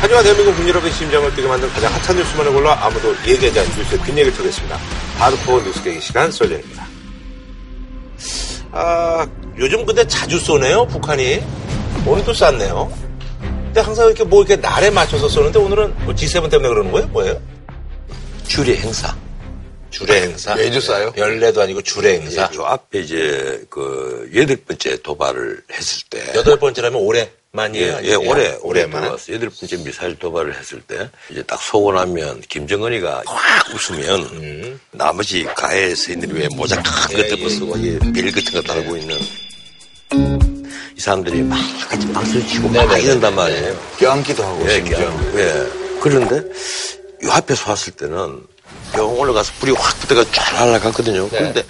하지만 대한민국 국민 여러분의 심장을 뛰게 만든 가장 핫한 뉴스만을 골라 아무도 얘기하지 않는 뉴스의 뒷얘기를 펴겠습니다. 하드코어 뉴스 계기 시간 쏠려입니다. 아, 요즘 근데 자주 쏘네요, 북한이. 오늘도 쐈네요. 근데 항상 이렇게 뭐 이렇게 날에 맞춰서 쏘는데 오늘은 뭐 G7 때문에 그러는 거예요? 뭐예요? 주례 행사. 주례 행사. 매주 쏴요? 연례도 아니고 주례 행사. 요 앞에 이제 그 여덟 번째 도발을 했을 때. 여덟 번째라면 올해 만이에요? 예, 예, 올해, 올해 올해만. 들어왔어. 여덟 번째 미사일 도발을 했을 때, 이제 딱 쏘고 나면, 김정은이가 확 웃으면, 나머지 가해 서인들이 왜 모자 큰거 예, 덮어쓰고, 이벨 같은 거 달고 있는, 이 사람들이 막 같이 박수를 치고 막 네네네. 이런단 말이에요. 껴안기도 하고 예, 심지어. 예. 그런데, 요 앞에 서 왔을 때는, 병 올라가서 불이 확 붙어가 쫙 날아갔거든요. 그런데,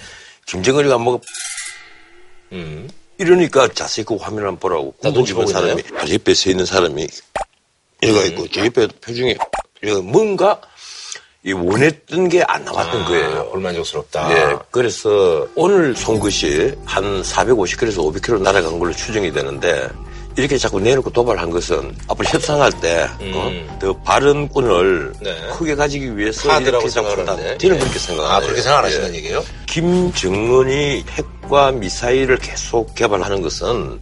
김정은이가 뭐, 음. 이러니까 자세히 그 화면 한번 보라고. 나 눈치 보고 사람이, 저 옆에 서 있는 사람이, 얘가 있고, 저 옆에 표정이, 얘가 뭔가, 이 원했던 게 안 나왔던 거예요. 불만족스럽다. 예, 그래서 오늘 쏜 것이 한 450km에서 500km 날아간 걸로 추정이 되는데 이렇게 자꾸 내놓고 도발한 것은 앞으로 협상할 때더 바른 꾼을 음. 네. 크게 가지기 위해서 이렇게 자꾸 생각하는데. 한다. 저는 예. 그렇게 생각합니다. 아, 그렇게 생각 안 하신다는 얘기예요? 김정은이 핵과 미사일을 계속 개발하는 것은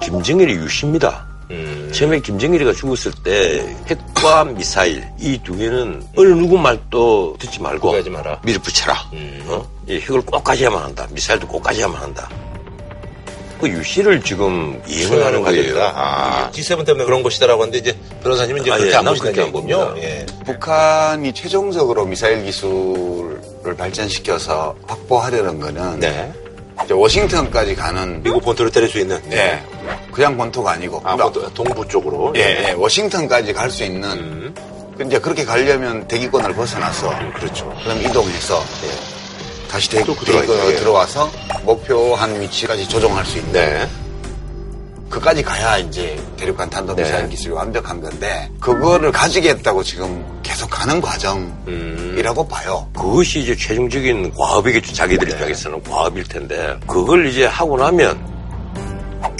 김정일의 유시입니다. 음. 처음에 김정일이가 죽었을 때 핵과 미사일 이 두 개는 어느 누구 말도 듣지 말고. 밀어붙여라. 음. 어? 이 핵을 꼭 가져야만 한다. 미사일도 꼭 가져야만 한다. 그 유시를 지금 이행을 하는 거예요. 아, G7 때문에 그런 것이다라고 하는데 이제 변호사님은 이제 아, 그렇게 예, 안 얘기군요. 봅니다. 예. 북한이 최종적으로 미사일 기술을 발전시켜서 확보하려는 거는 네. 이제 워싱턴까지 가는 미국 본토를 때릴 수 있는. 네. 그냥 본토가 아니고 아, 그러니까 본토, 동부 쪽으로. 예, 예, 워싱턴까지 갈 수 있는 음. 그 이제 그렇게 가려면 대기권을 벗어나서 그렇죠. 그럼 이동해서 다시 대, 또 대, 들어가야 그. 들어와서 목표한 위치까지 조정할 수 있는 네. 그까지 가야 이제 대륙간 탄도미사일 네. 기술이 완벽한 건데 그거를 가지겠다고 지금 계속 가는 과정이라고 음. 봐요. 그것이 이제 최종적인 과업이겠죠. 자기들 입장에서는 과업일 텐데 그걸 이제 하고 나면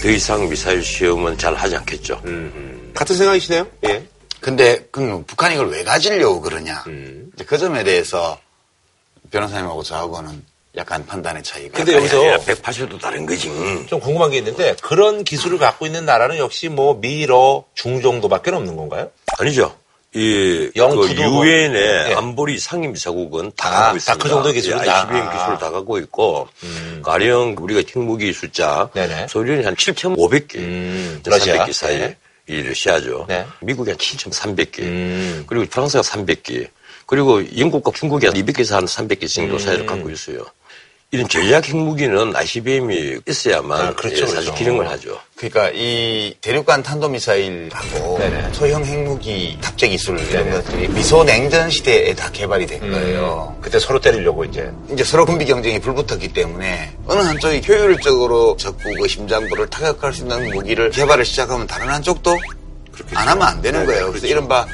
더 이상 미사일 시험은 잘 하지 않겠죠. 음. 같은 생각이시네요? 예. 근데 그럼 북한이 이걸 왜 가지려고 그러냐. 음. 그 점에 대해서 변호사님하고 저하고는 약간 판단의 차이가. 근데 여기서 야, 180도 다른 거지. 음. 좀 궁금한 게 있는데 그런 기술을 갖고 있는 나라는 역시 뭐 미러 중 정도밖에 없는 건가요? 아니죠. 이, 그 뭐- 유엔의 예. 안보리 상임이사국은 다 아, 갖고 다 있습니다. 그 정도 기술은 다. ICBM 아. 기술을 다 갖고 있고, 가령 우리가 핵무기 숫자, 네네. 소련이 한 7,500개, 음, 러시아. 300개 사이, 네. 이 러시아죠. 네. 미국이 한 7,300개, 음. 그리고 프랑스가 300개, 그리고 영국과 중국이 한 200개에서 한 300개 정도 음. 사이를 갖고 있어요. 이런 전략 핵무기는 ICBM이 있어야만 아, 그렇죠, 예, 사실 그렇죠. 기능을 하죠. 그러니까 이 대륙간 탄도미사일하고 네네. 소형 핵무기 탑재 기술 이런. 것들이 미소 냉전 시대에 다 개발이 된 거예요. 그때 서로 때리려고 이제. 이제 서로 군비 경쟁이 불붙었기 때문에 어느 한쪽이 효율적으로 적국의 심장부를 타격할 수 있는 무기를 개발을 시작하면 다른 한쪽도 안 하면 안 되는 네네, 거예요. 그래서 이른바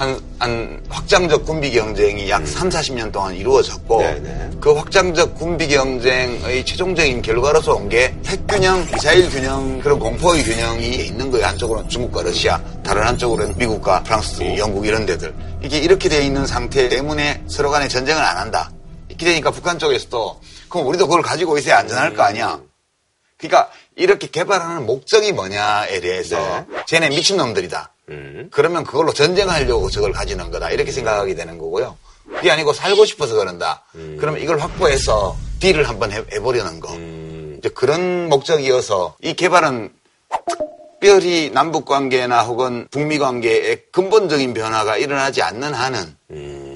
한, 한 확장적 군비 경쟁이 약 3, 40년 동안 이루어졌고 네네. 그 확장적 군비 경쟁의 최종적인 결과로서 온 게 핵균형, 미사일 균형, 그런 공포의 균형이 있는 거예요. 한쪽으로는 중국과 러시아, 다른 한쪽으로는 미국과 프랑스, 영국 이런 데들. 이게 이렇게 돼 있는 상태 때문에 서로 간에 전쟁을 안 한다. 이렇게 되니까 북한 쪽에서도 그럼 우리도 그걸 가지고 있어야 안전할 거 아니야. 그러니까 이렇게 개발하는 목적이 뭐냐에 대해서 쟤네 미친놈들이다. 그러면 그걸로 전쟁하려고 저걸 가지는 거다. 이렇게 생각하게 되는 거고요. 그게 아니고 살고 싶어서 그런다. 그러면 이걸 확보해서 딜을 한번 해, 해보려는 거. 이제 그런 목적이어서 이 개발은 특별히 남북 관계나 혹은 북미 관계에 근본적인 변화가 일어나지 않는 한은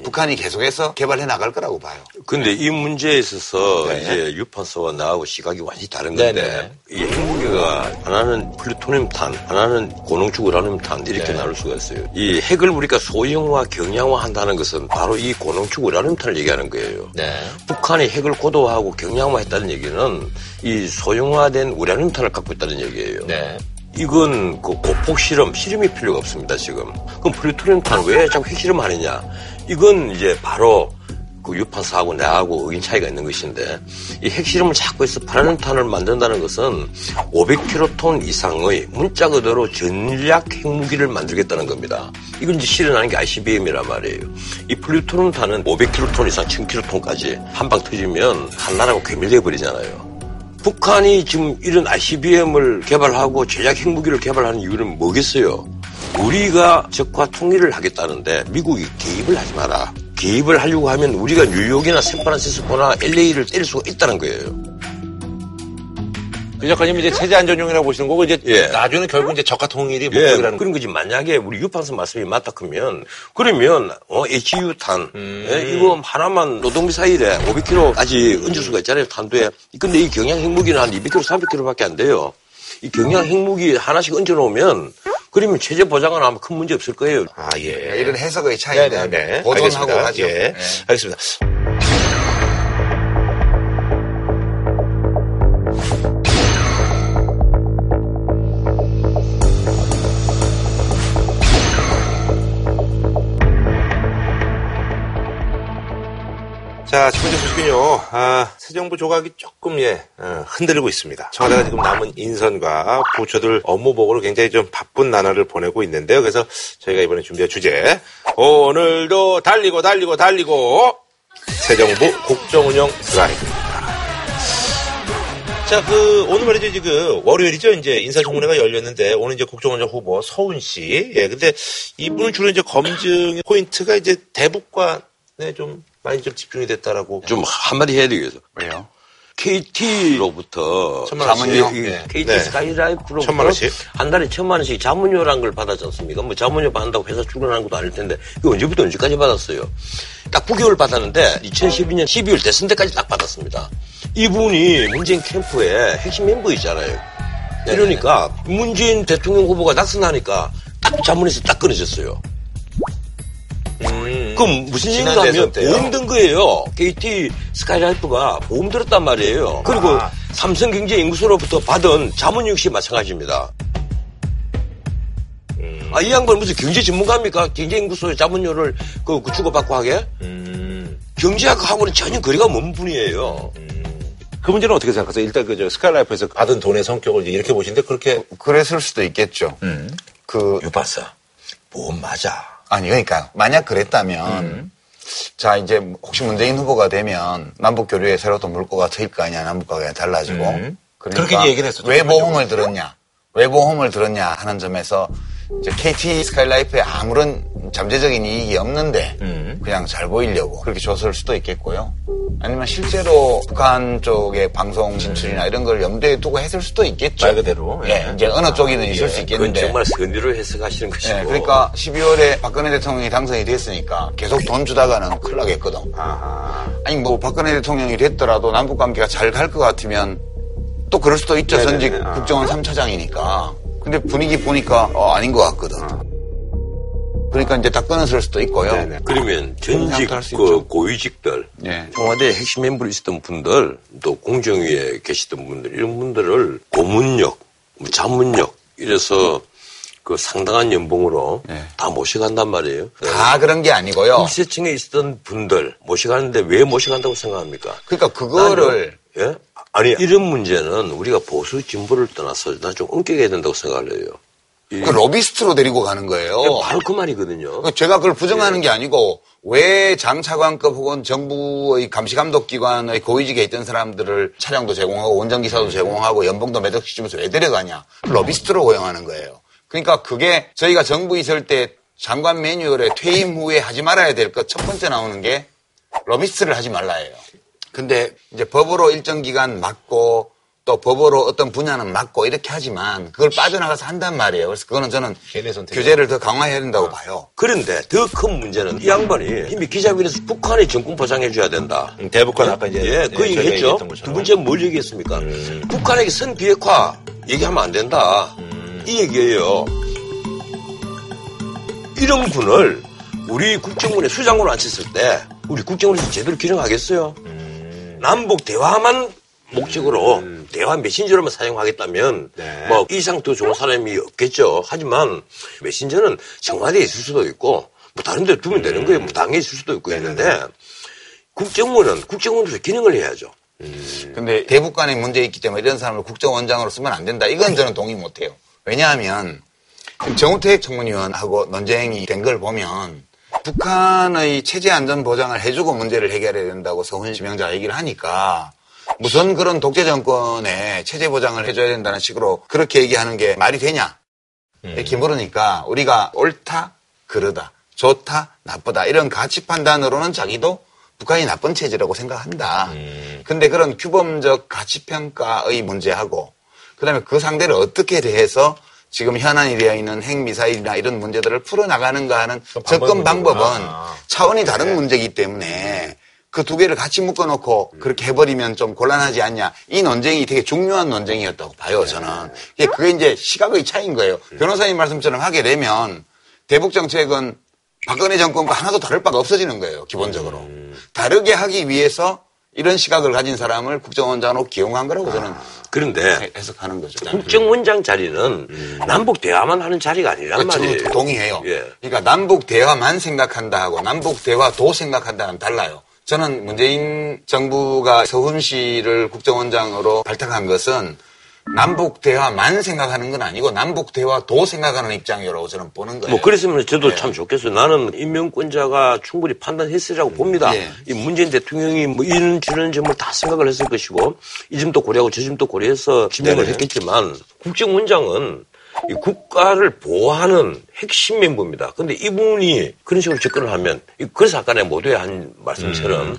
북한이 계속해서 개발해 나갈 거라고 봐요. 근데 이 문제에 있어서 네. 이제 유판서와 나하고 시각이 완전히 다른 건데 네네. 이 핵무기가 하나는 플루토늄 탄, 하나는 고농축 우라늄 탄 이렇게 네. 나눌 수가 있어요. 이 핵을 우리가 소형화, 경량화 한다는 것은 바로 이 고농축 우라늄 탄을 얘기하는 거예요. 네. 북한이 핵을 고도화하고 경량화했다는 얘기는 이 소형화된 우라늄 탄을 갖고 있다는 얘기예요. 네. 이건 그 고폭 실험, 실험이 필요가 없습니다, 지금. 그럼 플루토늄 탄 왜 자꾸 핵실험 하느냐? 이건 이제 바로 그 유판사하고 내하고 의견 차이가 있는 것인데 이 핵실험을 자꾸 해서 불안탄을 만든다는 것은 500킬로톤 이상의 문자 그대로 전략 핵무기를 만들겠다는 겁니다. 이건 이제 실현하는 게 ICBM이란 말이에요. 이 플루토늄탄은 500킬로톤 이상 1000킬로톤까지 한 방 터지면 한 나라가 괴멸돼 버리잖아요. 북한이 지금 이런 ICBM을 개발하고 전략 핵무기를 개발하는 이유는 뭐겠어요? 우리가 적과 통일을 하겠다는데 미국이 개입을 하지 마라. 개입을 하려고 하면 우리가 뉴욕이나 샌프란시스코나 LA를 때릴 수가 있다는 거예요. 그 작가님 이제 체제 안전용이라고 보시는 거고 이제 예. 나중에 결국 이제 적화 통일이 예, 목적이라는 그런 거지. 만약에 우리 유판선 말씀이 맞다 그러면 그러면 어, HU탄 음. 예, 이거 하나만 노동 미사일에 500km까지 얹을 수가 있잖아요. 탄두에. 근데 이 경량 핵무기는 한 200km, 300km밖에 안 돼요. 이 경량 핵무기 하나씩 얹어 놓으면 그러면 체제 보장은 아마 큰 문제 없을 거예요. 아 예. 이런 해석의 차이인데 네네네. 보존하고 알겠습니다. 가죠. 예. 네. 알겠습니다. 자, 첫 번째 소식은요. 아, 새 정부 조각이 조금 예 어, 흔들리고 있습니다. 청와대가 지금 남은 인선과 부처들 업무 보고로 굉장히 좀 바쁜 나날을 보내고 있는데요. 그래서 저희가 이번에 준비한 주제 오늘도 달리고 달리고 달리고 새 정부 국정운영 드라이브입니다. 자, 그, 오늘 말이죠, 지금, 월요일이죠, 이제, 인사청문회가 열렸는데, 오늘 이제 국정원장 후보 서훈 씨. 예, 근데 이분은 주로 이제 검증의 포인트가 이제 대북관에 좀 많이 좀 집중이 됐다라고. 좀 한마디 해야 되겠어. 왜요? KT로부터 천만 원씩. 자문료? 예. KT 네. 스카이라이프로부터 천만 원씩. 한 달에 천만 원씩 자문료라는 걸 받았지 않습니까? 뭐 자문료 받는다고 회사 출근하는 것도 아닐 텐데 이거 언제부터 언제까지 받았어요? 딱 9개월 받았는데 2012년 12월 대선 때까지 딱 받았습니다. 이분이 문재인 캠프의 핵심 멤버이잖아요. 이러니까 문재인 대통령 후보가 낙선하니까 딱 자문에서 딱 끊어졌어요. 음. 그럼 무슨 지난 얘기가 대선 하면? 보험 든 거예요. KT 스카이라이프가 보험 들었단 말이에요. 그리고 아. 삼성경제 연구소로부터 받은 자문 역시 마찬가지입니다. 아, 이 양반 무슨 경제 전문가입니까? 경제연구소의 자문료를 그, 그 주고받고 하게? 음. 경제학하고는 전혀 거리가 먼 분이에요. 그 문제는 어떻게 생각하세요? 일단 그, 저, 스카이라이프에서 받은 돈의 성격을 이렇게 보시는데, 그렇게. 그랬을 수도 있겠죠. 그 유파사, 보험 맞아. 아니 그러니까 만약 그랬다면 자 이제 혹시 문재인 후보가 되면 남북 교류에 새로 또 물꼬가 트일 거 아니야. 남북과가 달라지고. 음. 그러니까 그렇게 얘기를 했었죠, 왜 보험을 들었냐? 왜 보험을 들었냐 하는 점에서 KT 스카이라이프에 아무런 잠재적인 이익이 없는데 음. 그냥 잘 보이려고 그렇게 줬을 수도 있겠고요. 아니면 실제로 북한 쪽의 방송 진출이나 이런 걸 염두에 두고 했을 수도 있겠죠. 말 그대로, 예, 예. 이제 어느 쪽이든 있을 수 그건 있겠는데. 정말 선의로 해석하시는 것이고. 네, 그러니까 12월에 박근혜 대통령이 당선이 됐으니까 계속 돈 주다가는 큰일 나겠거든. 아하. 아니 뭐 박근혜 대통령이 됐더라도 남북 관계가 잘 갈 것 같으면 또 그럴 수도 있죠. 네네네. 전직 아. 국정원 3차장이니까. 근데 분위기 보니까 어, 아닌 것 같거든. 그러니까 이제 다 끊었을 수도 있고요. 네네. 그러면 전직 생각할 수 그. 고위직들, 예. 청와대 핵심 멤버로 있었던 분들, 또 공정위에 계시던 분들, 이런 분들을 고문력, 뭐 자문력, 이래서 그 상당한 연봉으로 예. 다 모셔간단 말이에요. 다 그런 게 아니고요. 국세청에 있었던 분들 모셔가는데 왜 모셔간다고 생각합니까? 그러니까 그거를 나는, 예? 아니 이런 문제는 우리가 보수 진보를 떠나서 난 좀 엄격해야 된다고 생각을 해요. 이- 그 로비스트로 데리고 가는 거예요. 바로 그 말이거든요. 그 제가 그걸 부정하는 게 아니고 왜 장차관급 혹은 정부의 감시감독기관의 고위직에 있던 사람들을 차량도 제공하고 운전기사도 제공하고 연봉도 몇 억씩 주면서 왜 데려가냐. 로비스트로 고용하는 거예요. 그러니까 그게 저희가 정부 있을 때 장관 매뉴얼에 퇴임 후에 하지 말아야 될 것 첫 번째 나오는 게 로비스트를 하지 말라예요. 근데 이제 법으로 일정 기간 맞고 또 법으로 어떤 분야는 맞고 이렇게 하지만 그걸 빠져나가서 한단 말이에요. 그래서 그거는 저는. 규제를 더 강화해야 된다고 봐요. 그런데 더 큰 문제는 이 양반이 이미 기자회견에서 북한의 정권 보장해줘야 된다. 음, 대북관 아까 이제. 예, 그 예, 얘기 했죠. 두 번째 뭘 얘기했습니까? 북한에게 선 비핵화 얘기하면 안 된다. 이 얘기예요. 이런 분을 우리 국정원에 수장으로 앉혔을 때 우리 국정원에서 제대로 기능하겠어요? 남북 대화만 목적으로 대화 메신저로만 사용하겠다면 네. 뭐 이상 더 좋은 사람이 없겠죠. 하지만 메신저는 청와대에 있을 수도 있고 뭐 다른 데 두면 되는 거예요. 뭐 당에 있을 수도 있고 했는데 국정원은 국정원으로서 기능을 해야죠. 근데 대북 간에 문제 있기 때문에 이런 사람을 국정원장으로 쓰면 안 된다. 이건 저는 동의 못 해요. 왜냐하면 정우택 청문위원하고 논쟁이 된 걸 보면 북한의 체제 안전 보장을 해주고 문제를 해결해야 된다고 서훈 지명자가 얘기를 하니까 무슨 그런 독재 정권에 체제 보장을 해줘야 된다는 식으로 그렇게 얘기하는 게 말이 되냐? 이렇게 물으니까 우리가 옳다, 그르다, 좋다, 나쁘다 이런 가치 판단으로는 자기도 북한이 나쁜 체제라고 생각한다. 근데 그런 규범적 가치 평가의 문제하고 그다음에 그 상대를 어떻게 대해서 지금 현안이 되어 있는 핵미사일이나 이런 문제들을 풀어나가는가 하는 접근 방법은 차원이 다른 문제이기 때문에 그 두 개를 같이 묶어놓고 그렇게 해버리면 좀 곤란하지 않냐. 이 논쟁이 되게 중요한 논쟁이었다고 봐요, 저는. 이게 그게 이제 시각의 차이인 거예요. 변호사님 말씀처럼 하게 되면 대북 정책은 박근혜 정권과 하나도 다를 바가 없어지는 거예요, 기본적으로. 다르게 하기 위해서 이런 시각을 가진 사람을 국정원장으로 기용한 거라고 저는 그런데 해석하는 거죠. 국정원장 자리는 남북 대화만 하는 자리가 아니란. 말이에요. 동의해요. 예. 그러니까 남북 대화만 생각한다 하고 남북 대화도 생각한다는 달라요. 저는 문재인 정부가 서훈 씨를 국정원장으로 발탁한 것은 남북 대화만 생각하는 건 아니고 남북 대화도 생각하는 입장이라고 저는 보는 거예요. 뭐 그랬으면 저도 예. 참 좋겠어요. 나는 임명권자가 충분히 판단했으리라고 봅니다. 예. 이 문재인 대통령이 뭐 이런 저런 점을 다 생각을 했을 것이고 이 점도 고려하고 저 점도 고려해서 지명을 네네. 했겠지만 국정원장은 이 국가를 보호하는 핵심 멤버입니다. 근데 이분이 그런 식으로 접근을 하면 아까 내가 모두에 한 말씀처럼 음.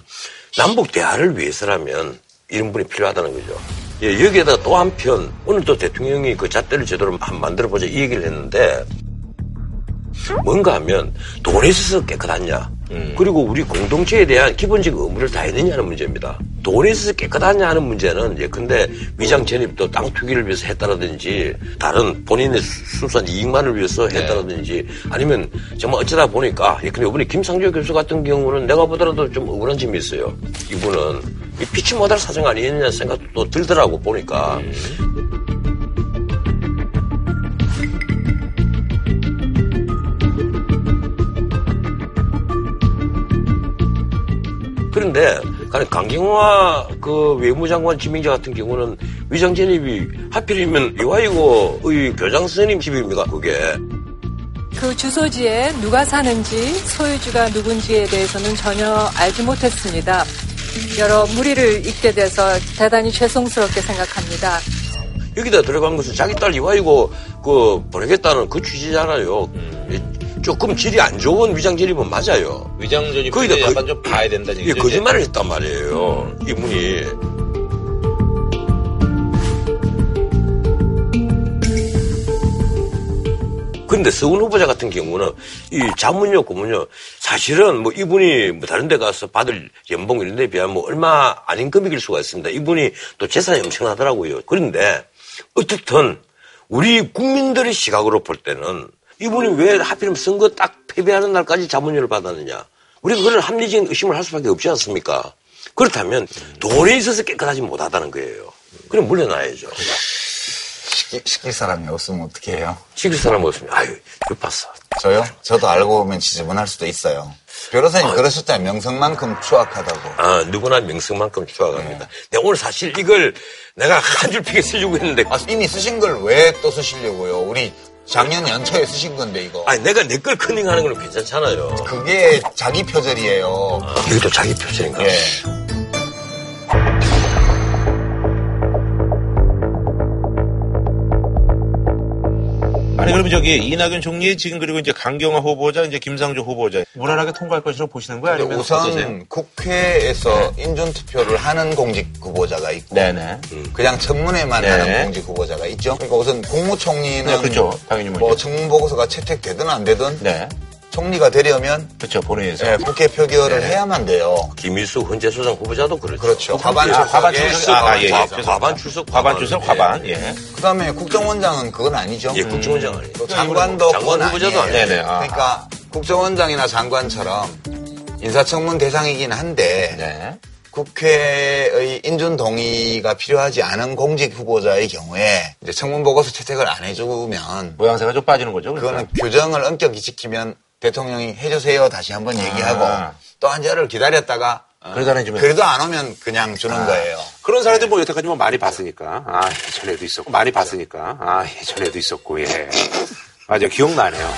남북 대화를 위해서라면 이런 분이 필요하다는 거죠. 예, 여기에다가 또 한편 오늘 또 대통령이 그 잣대를 제대로 한번 만들어보자 이 얘기를 했는데 뭔가 하면 돈에 있어서 깨끗하냐. 그리고 우리 공동체에 대한 기본적 의무를 다했느냐는 문제입니다. 돈에 있어서 깨끗하냐 하는 문제는 예컨대 위장 전입도 땅 투기를 위해서 했다라든지 다른 본인의 수- 순수한 이익만을 위해서 했다라든지 아니면 정말 어쩌다 보니까 예컨대 이번에 김상조 교수 같은 경우는 내가 보더라도 좀 억울한 점이 있어요. 이분은 이 피치 못할 사정 아니겠냐 생각도 또 들더라고 보니까 그런데 가령 강경화 그 외무장관 지명자 같은 경우는 위장 전입이 하필이면 이화이고의 교장 선생님 집입니다. 그게 그 주소지에 누가 사는지 소유주가 누군지에 대해서는 전혀 알지 못했습니다. 여러 무리를 잇게 돼서 대단히 죄송스럽게 생각합니다. 여기다 들어간 것은 자기 딸 이화이고 그 보내겠다는 그 취지잖아요. 조금 질이 안 좋은 위장 전입은 맞아요. 위장전입 거기다 그- 약간 좀 봐야 된다는 얘기죠. 거짓말을 했단 말이에요. 이분이. 그런데 서훈 후보자 같은 경우는 이 자문료, 고문료 사실은 뭐 이분이 뭐 다른 데 가서 받을 연봉 이런 데 비하면 뭐 얼마 아닌 금액일 수가 있습니다. 이분이 또 재산이 엄청나더라고요. 그런데 어떻든 우리 국민들의 시각으로 볼 때는 이분이 왜 하필이면 선거 딱 패배하는 날까지 자문료를 받았느냐. 우리가 그런 합리적인 의심을 할 수밖에 없지 않습니까? 그렇다면 돈에 있어서 깨끗하지 못하다는 거예요. 그럼 물러나야죠. 시키, 시킬 사람이 없으면 어떻게 해요? 지킬 사람 없으면 아유 못 봤어. 저요? 저도 알고 보면 지저분할 수도 있어요. 변호사님 그러셨잖아요. 명성만큼 추악하다고. 아 누구나 명성만큼 추악합니다. 내가 오늘 사실 이걸 내가 한 줄 피게 쓰려고 했는데 아, 이미 쓰신 걸 왜 또 쓰시려고요? 우리 작년 연초에 쓰신 건데 이거. 아니 내가 내걸 컨닝하는 건 괜찮잖아요. 그게 자기 표절이에요. 이것도 자기 표정인가? 예. 아니 그러면 저기 이낙연 총리 지금 그리고 이제 강경화 후보자 이제 김상조 후보자 무난하게 통과할 것으로 보시는 거예요? 아니면 우선 어떠세요? 국회에서 인준 투표를 하는 공직 후보자가 있고 네네. 그냥 청문회만 네. 하는 공직 후보자가 있죠. 그러니까 우선 국무총리는 네, 그렇죠. 당연히 뭐. 청문 보고서가 채택되든 안 되든 네. 총리가 되려면 그렇죠. 본회의에서. 예, 국회 표결을 네. 해야만 돼요. 김일수 헌재소장 후보자도 그렇죠. 그렇죠. 과반 아, 과반 출석. 아, 아, 예, 예. 과-. 과반 출석, 과반 출석, 예. 과반. 예. 그다음에 국정원장은 그건 아니죠. 예, 국정원장 아니에요. 또 장관도 장관 후보자도 아니에요. 네네. 아. 그러니까 국정원장이나 장관처럼 인사청문 대상이긴 한데 네. 국회의 인준 동의가 필요하지 않은 공직 후보자의 경우에 이제 청문 보고서 채택을 안 해주면 모양새가 좀 빠지는 거죠. 그거는 규정을 엄격히 지키면 대통령이 해주세요 다시 한번 얘기하고 아. 또한 자를 기다렸다가 그래도 안 해주면. 그래도 안 오면 그냥 주는 거예요. 그런 사례들 뭐 여태까지 뭐 많이 봤으니까. 아, 예전에도 있었고. 많이 봤으니까. 아, 예전에도 있었고, 예. 맞아, 기억나네요.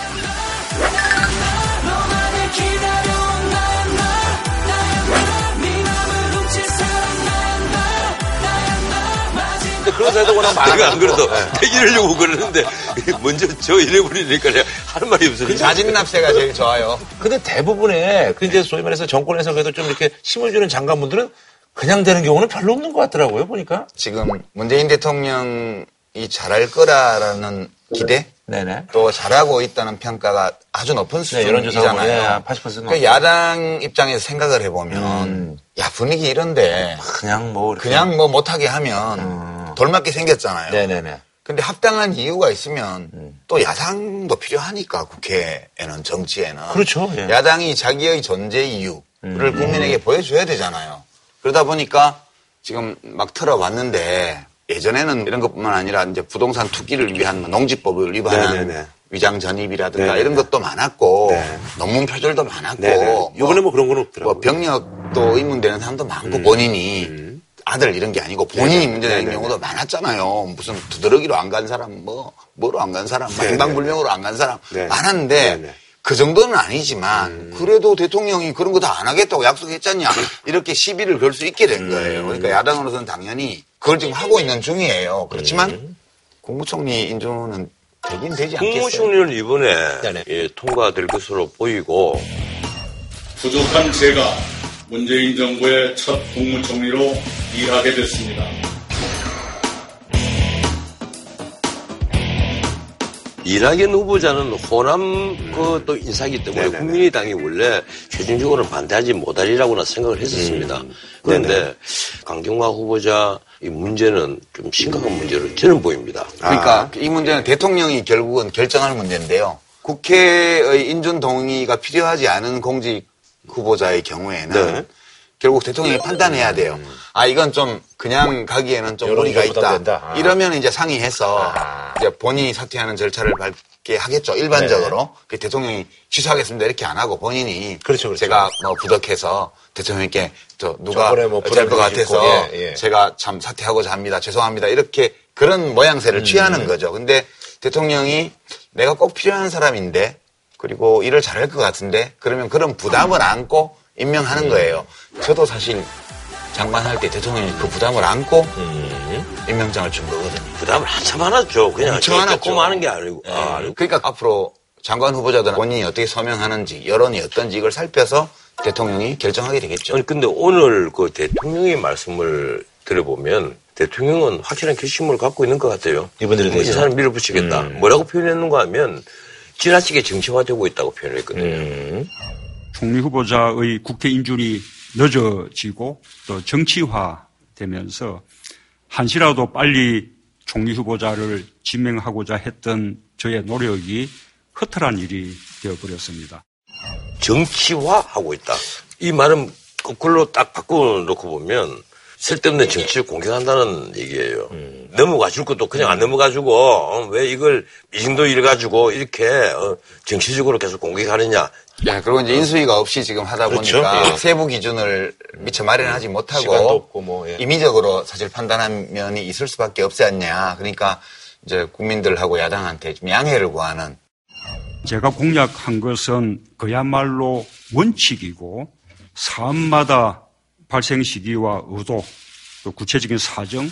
그런 사례도 워낙 내가 안. 그래도 예. 대기하려고 그러는데 먼저 저 이래 버리니까 내가 할 말이 없으니까. 자진납세가 제일 좋아요. 근데 대부분의 그 이제 소위 말해서 정권에서 그래도 좀 이렇게 힘을 주는 장관분들은 그냥 되는 경우는 별로 없는 것 같더라고요, 보니까. 지금 문재인 대통령이 잘할 거라라는 기대 네네. 또 잘하고 있다는 평가가 아주 높은 네, 여론조사가 뭐, 수준이잖아요. 예, 80%그 야당 입장에서 생각을 해보면 야 분위기 이런데 그냥 뭐. 이렇게. 그냥 뭐 못하게 하면 돌맞게 생겼잖아요. 네네네. 근데 합당한 이유가 있으면 또 야당도 필요하니까 국회에는 정치에는 그렇죠, 예. 야당이 자기의 존재 이유를 국민에게 보여줘야 되잖아요. 그러다 보니까 지금 막 틀어봤는데 예전에는 이런 것뿐만 아니라 이제 부동산 투기를 위한 뭐 농지법을 위반한 네네네. 위장 전입이라든가 네네네. 이런 것도 많았고 네. 논문 표절도 많았고. 이번에 뭐 그런 건 없더라고요. 뭐 병력도 의문되는 사람도 많고 본인이 아들 이런 게 아니고 본인이 네네. 문제되는 네네네. 경우도 많았잖아요. 무슨 두드러기로 안 간 사람, 뭐 뭐로 안 간 사람. 행방불명으로 안 간 사람 네네. 많았는데 네네. 그 정도는 아니지만 그래도 대통령이 그런 거 다 안 하겠다고 약속했잖냐 이렇게 시비를 걸 수 있게 된 거예요. 그러니까 야당으로서는 당연히 그걸 지금 하고 있는 중이에요. 그렇지만 국무총리 인준은 되긴 되지 않겠어요. 국무총리는 이번에 네네. 예, 통과될 것으로 보이고 부족한 제가 문재인 정부의 첫 국무총리로 일하게 됐습니다. 이낙연 후보자는 호남 그또 인사기 때문에 네네네. 국민의당이 원래 최종적으로는 반대하지 못하리라고나 생각을 했었습니다. 그런데 강경화 후보자 이 문제는 좀 심각한 문제로 저는 보입니다. 그러니까 이 문제는 대통령이 결국은 결정할 문제인데요. 국회의 인준 동의가 필요하지 않은 공직 후보자의 경우에는 네. 결국 대통령이 판단해야 돼요. 아 이건 좀 그냥 가기에는 좀 무리가 좀 있다. 아. 이러면 이제 상의해서 아. 이제 본인이 사퇴하는 절차를 밟게 하겠죠. 일반적으로 그 대통령이 취소하겠습니다 이렇게 안 하고 본인이 네. 그렇죠, 그렇죠. 제가 뭐 부덕해서 대통령께 저 누가 뭐 어쩔 것 같아서 예, 예. 제가 참 사퇴하고자 합니다. 죄송합니다. 이렇게 그런 모양새를 취하는 거죠. 근데 대통령이 내가 꼭 필요한 사람인데 그리고 일을 잘할 것 같은데 그러면 그런 부담을 안고 임명하는 거예요. 저도 사실 장관 할 때 대통령이 그 부담을 안고 임명장을 준 거거든요. 부담을 한참 안았죠. 그냥 엄청 안았죠. 조금 하는 게 아니고. 예. 아, 아니고. 그러니까 앞으로 장관 후보자들은 본인이 어떻게 서명하는지 여론이 어떤지 이걸 살펴서 대통령이 결정하게 되겠죠. 아니 근데 오늘 그 대통령의 말씀을 들어보면 대통령은 확실한 결심을 갖고 있는 것 같아요. 이분들에 이? 사람 밀어붙이겠다. 음. 뭐라고 표현했는가 하면 지나치게 정치화되고 있다고 표현했거든요. 음. 총리 후보자의 국회 인준이 늦어지고 또 정치화되면서 한시라도 빨리 총리 후보자를 지명하고자 했던 저의 노력이 허탈한 일이 되어버렸습니다. 정치화하고 있다. 이 말은 거꾸로 딱 바꿔 놓고 보면 쓸데없는 정치를 공격한다는 얘기예요. 넘어가 줄 것도 그냥 안 넘어가주고 어, 왜 이걸 미진도 일 가지고 이렇게 어, 정치적으로 계속 공격하느냐. 네, 그리고 이제 인수위가 없이 지금 하다 그렇죠. 보니까 예. 세부 기준을 미처 마련하지 못하고 시간도 없고 뭐, 예. 임의적으로 사실 판단한 면이 있을 수밖에 없지 않냐. 그러니까 이제 국민들하고 야당한테 좀 양해를 구하는 제가 공약한 것은 그야말로 원칙이고 사업마다 발생 시기와 의도, 또 구체적인 사정,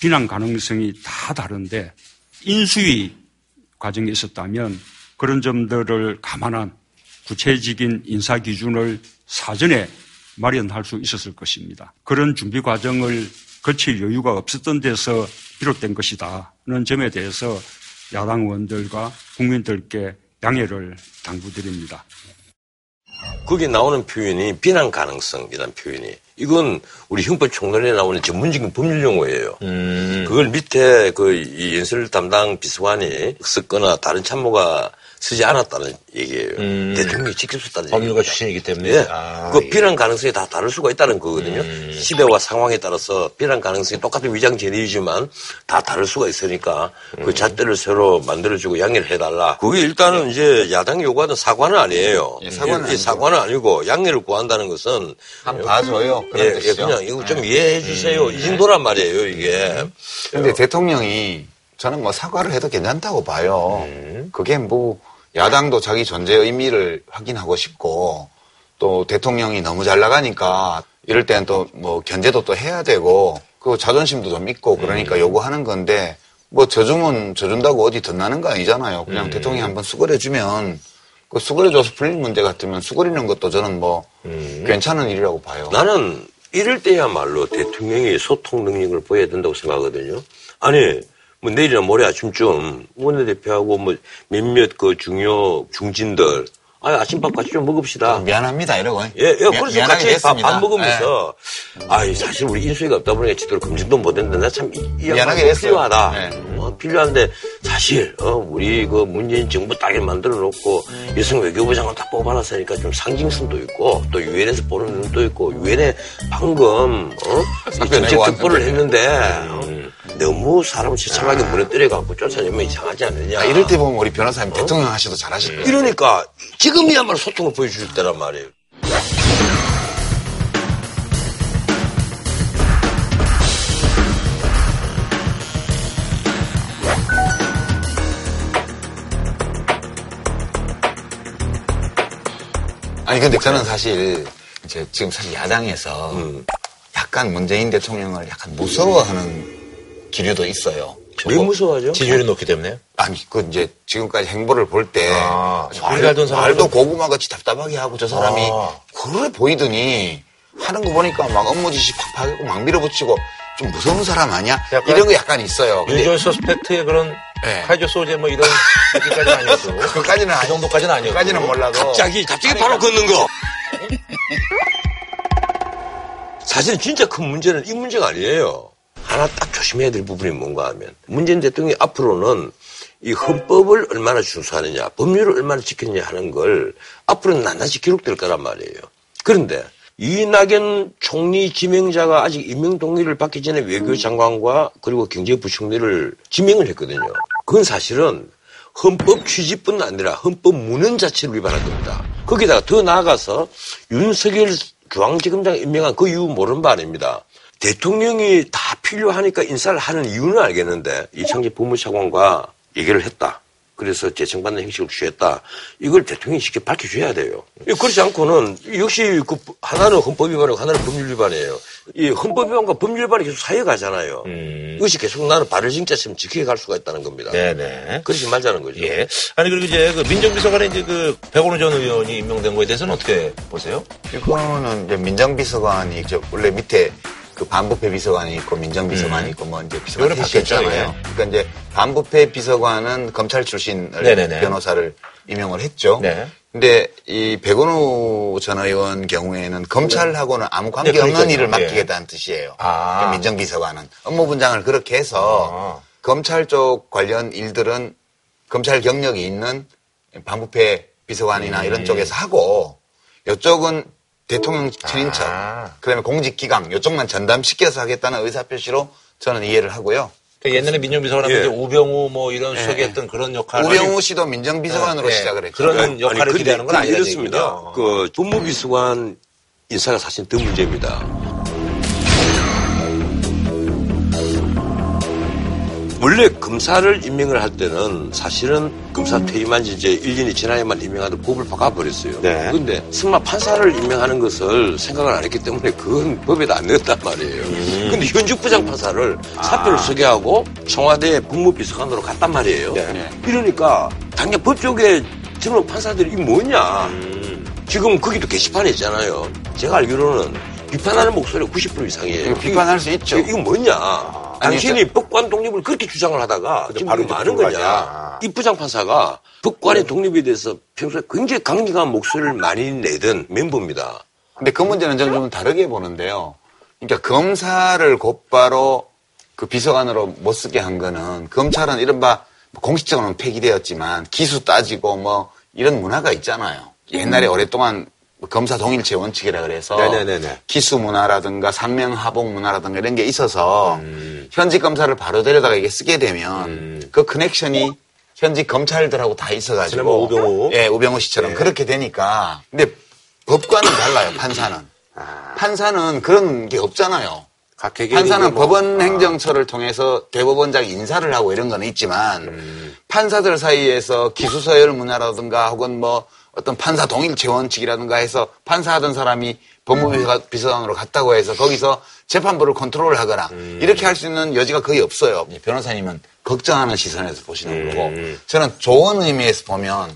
비난 가능성이 다 다른데 인수위 과정이 있었다면 그런 점들을 감안한 구체적인 인사 기준을 사전에 마련할 수 있었을 것입니다. 그런 준비 과정을 거칠 여유가 없었던 데서 비롯된 것이다는 점에 대해서 야당 의원들과 국민들께 양해를 당부드립니다. 거기에 나오는 표현이 비난 가능성이라는 표현이 이건 우리 형법 총론에 나오는 전문적인 법률 용어예요. 음. 그걸 밑에 그이 연설 담당 비서관이 썼거나 다른 참모가 쓰지 않았다는 얘기예요. 음. 대통령 당연히 지킬 수 있다는 법률가 얘기입니다. 출신이기 때문에. 예. 아, 그 예. 비난 가능성이 다 다를 수가 있다는 거거든요. 시대와 상황에 따라서 비난 가능성이 똑같은 위장 전이지만 다 다를 수가 있으니까 그 잣대를 새로 만들어주고 양해를 해달라. 그게 일단은 이제 야당이 요구하는 사과는 아니에요. 예, 사과는. 사과는 아니고 양해를 구한다는 것은 한번 봐줘요. 예, 예. 그냥 이거 좀 이해해 주세요. 이 정도란 말이에요, 이게. 근데 대통령이 저는 뭐 사과를 해도 괜찮다고 봐요. 그게 뭐 야당도 자기 존재 의미를 확인하고 싶고 또 대통령이 너무 잘 나가니까 이럴 때는 또 뭐 견제도 또 해야 되고 그 자존심도 좀 있고 그러니까 요구하는 건데 뭐 져주면 져준다고 어디 덧나는 거 아니잖아요. 그냥 대통령이 한번 수그려주면 그 수그려줘서 풀릴 문제 같으면 수그리는 것도 저는 뭐 괜찮은 일이라고 봐요. 나는 이럴 때야말로 대통령이 소통 능력을 보여야 된다고 생각하거든요. 아니, 뭐 내일이나 모레 아침쯤 원내대표하고 뭐 몇몇 그 중요 중진들, 아 아침밥 같이 좀 먹읍시다. 미안합니다 이러고 예, 예, 미- 그래서 같이 밥. 밥 먹으면서, 아이, 사실 우리 인수위가 없다 보니까 제대로 검증도 못했는데, 나 참, 이, 이 미안하게 됐어요. 필요하다. 네. 어, 필요한데, 사실, 어, 우리 그 문재인 정부 딱에 만들어 놓고, 여성 외교부장을 딱 뽑아놨으니까 좀 상징성도 있고, 또 유엔에서 보는 눈도 있고, 유엔에 방금, 어, 이 정책 특보를. 했는데, 어, 너무 사람을 지참하게 무너뜨려갖고 쫓아내면 이상하지 않느냐. 아, 이럴 때 보면 우리 변호사님 대통령 하셔도 잘하실 거예요. 이러니까, 지금이야말로 소통을 보여줄 때란 말이에요. 아니 근데 저는 사실 이제 지금 사실 야당에서 음. 약간 문재인 대통령을 약간 무서워하는 기류도 있어요. 왜 무서워하죠? 지지율이 높기 때문에. 아니 그 이제 지금까지 행보를 볼 때 아, 말, 말도 고구마 같이 답답하게 하고 저 사람이 아. 그래 보이더니 하는 거 보니까 막 업무 지시 팍팍 하고 막 밀어붙이고 좀 무서운 사람 아니야? 약간 이런 거 약간 있어요. 근데 유전 서스펙트의 그런 네. 카이조 소재 뭐 이런 얘기까지는 아니어도. 그까지는 그 정도까지는 아니어도. 그까지는 몰라도 갑자기, 갑자기 바로 걷는 거. 사실 진짜 큰 문제는 이 문제가 아니에요. 하나 딱 조심해야 될 부분이 뭔가 하면 문재인 대통령이 앞으로는 이 헌법을 얼마나 준수하느냐, 법률을 얼마나 지켰느냐 하는 걸 앞으로는 낱낱이 기록될 거란 말이에요. 그런데 이낙연 총리 지명자가 아직 임명 동의를 받기 전에 외교장관과 그리고 경제부총리를 지명을 했거든요. 그건 사실은 헌법 취지뿐 아니라 헌법 문헌 자체를 위반한 겁니다. 거기다가 더 나아가서 윤석열 중앙지검장 임명한 그 이유 모르는 바 아닙니다. 대통령이 다 필요하니까 인사를 하는 이유는 알겠는데 이창재 법무차관과 얘기를 했다. 그래서 재청받는 형식을 취했다. 이걸 대통령이 쉽게 밝혀줘야 돼요. 그렇지 않고는 역시 그 하나는 헌법 위반이고 하나는 법률 위반이에요. 이 헌법 위반과 법률 위반이 계속 사이가잖아요. 이것이 계속 나는 발을 진짜처럼 지키게 갈 수가 있다는 겁니다. 네네. 그러지 말자는 거죠. 예. 아니, 그리고 이제 그 민정비서관에 이제 그 백원우 전 의원이 임명된 거에 대해서는 어떻게 보세요? 이거는 이제 민정비서관이 이제 원래 밑에 그 반부패 비서관이 있고 민정비서관이 있고 뭐 이제 비서관이 바뀌었잖아요. 그러니까 이제 반부패 비서관은 검찰 출신을 네네네. 변호사를 임명을 했죠. 네. 근데 이 백원우 전 의원 경우에는 검찰하고는 아무 관계 네, 없는 그러니까요. 일을 예. 맡기겠다는 뜻이에요. 아. 그러니까 민정비서관은 업무 분장을 그렇게 해서 아. 검찰 쪽 관련 일들은 검찰 경력이 있는 반부패 비서관이나 음. 이런 쪽에서 하고 이쪽은 대통령 친인척, 아. 그다음에 공직기강 이쪽만 전담시켜서 하겠다는 의사표시로 저는 이해를 하고요. 그 옛날에 민정비서관은 예. 우병우 뭐 이런 수석이 했던 그런 역할을. 우병우 씨도 민정비서관으로 네. 시작을 했죠. 그런 아니, 역할을 근데 기대하는 건. 얘기군요. 그 법무비서관 인사가 사실 더 문제입니다. 원래 검사를 임명을 할 때는 사실은 검사 퇴임한 지 이제 1년이 지나야만 임명하는 법을 바꿔버렸어요. 네. 근데 설마 판사를 임명하는 것을 생각을 안 했기 때문에 그건 법에도 안 넣었단 말이에요. 근데 현직 부장판사를 사표를 쓰게 하고 청와대 법무비서관으로 갔단 말이에요. 네. 이러니까 당장 법조계 젊은 판사들이 이게 뭐냐. 지금 거기도 게시판에 있잖아요. 제가 알기로는 비판하는 목소리가 90% 이상이에요. 이거 비판할 수 있죠. 이거 뭐냐. 당신이 법관 독립을 그렇게 주장을 하다가 지금 바로 많은. 거냐. 이 부장판사가 법관의 독립에 대해서 평소에 굉장히 강력한 목소리를 많이 내던 멤버입니다. 근데 그 문제는 저는 좀 다르게 보는데요. 그러니까 검사를 곧바로 그 비서관으로 못 쓰게 한 거는 검찰은 이른바 공식적으로는 폐기되었지만 기수 따지고 뭐 이런 문화가 있잖아요. 옛날에 오랫동안 검사 동일체 원칙이라 그래서 네네네네. 기수 문화라든가 상명 하복 문화라든가 이런 게 있어서 음. 현직 검사를 바로 데려다가 이게 쓰게 되면 그 커넥션이 현직 검찰들하고 다 있어가지고 우병우. 예 우병우 씨처럼 그렇게 되니까 근데 법과는 달라요 판사는 아. 판사는 그런 게 없잖아요. 판사는 뭐- 법원 행정처를 통해서 대법원장 인사를 하고 이런 건 있지만 음. 판사들 사이에서 기수서열 문화라든가 혹은 뭐 어떤 판사 동일체 원칙이라든가 해서 판사하던 사람이 법무비서관으로 갔다고 해서 거기서 재판부를 컨트롤하거나 음. 이렇게 할 수 있는 여지가 거의 없어요. 변호사님은 걱정하는 시선에서 보시는 음. 거고 저는 좋은 의미에서 보면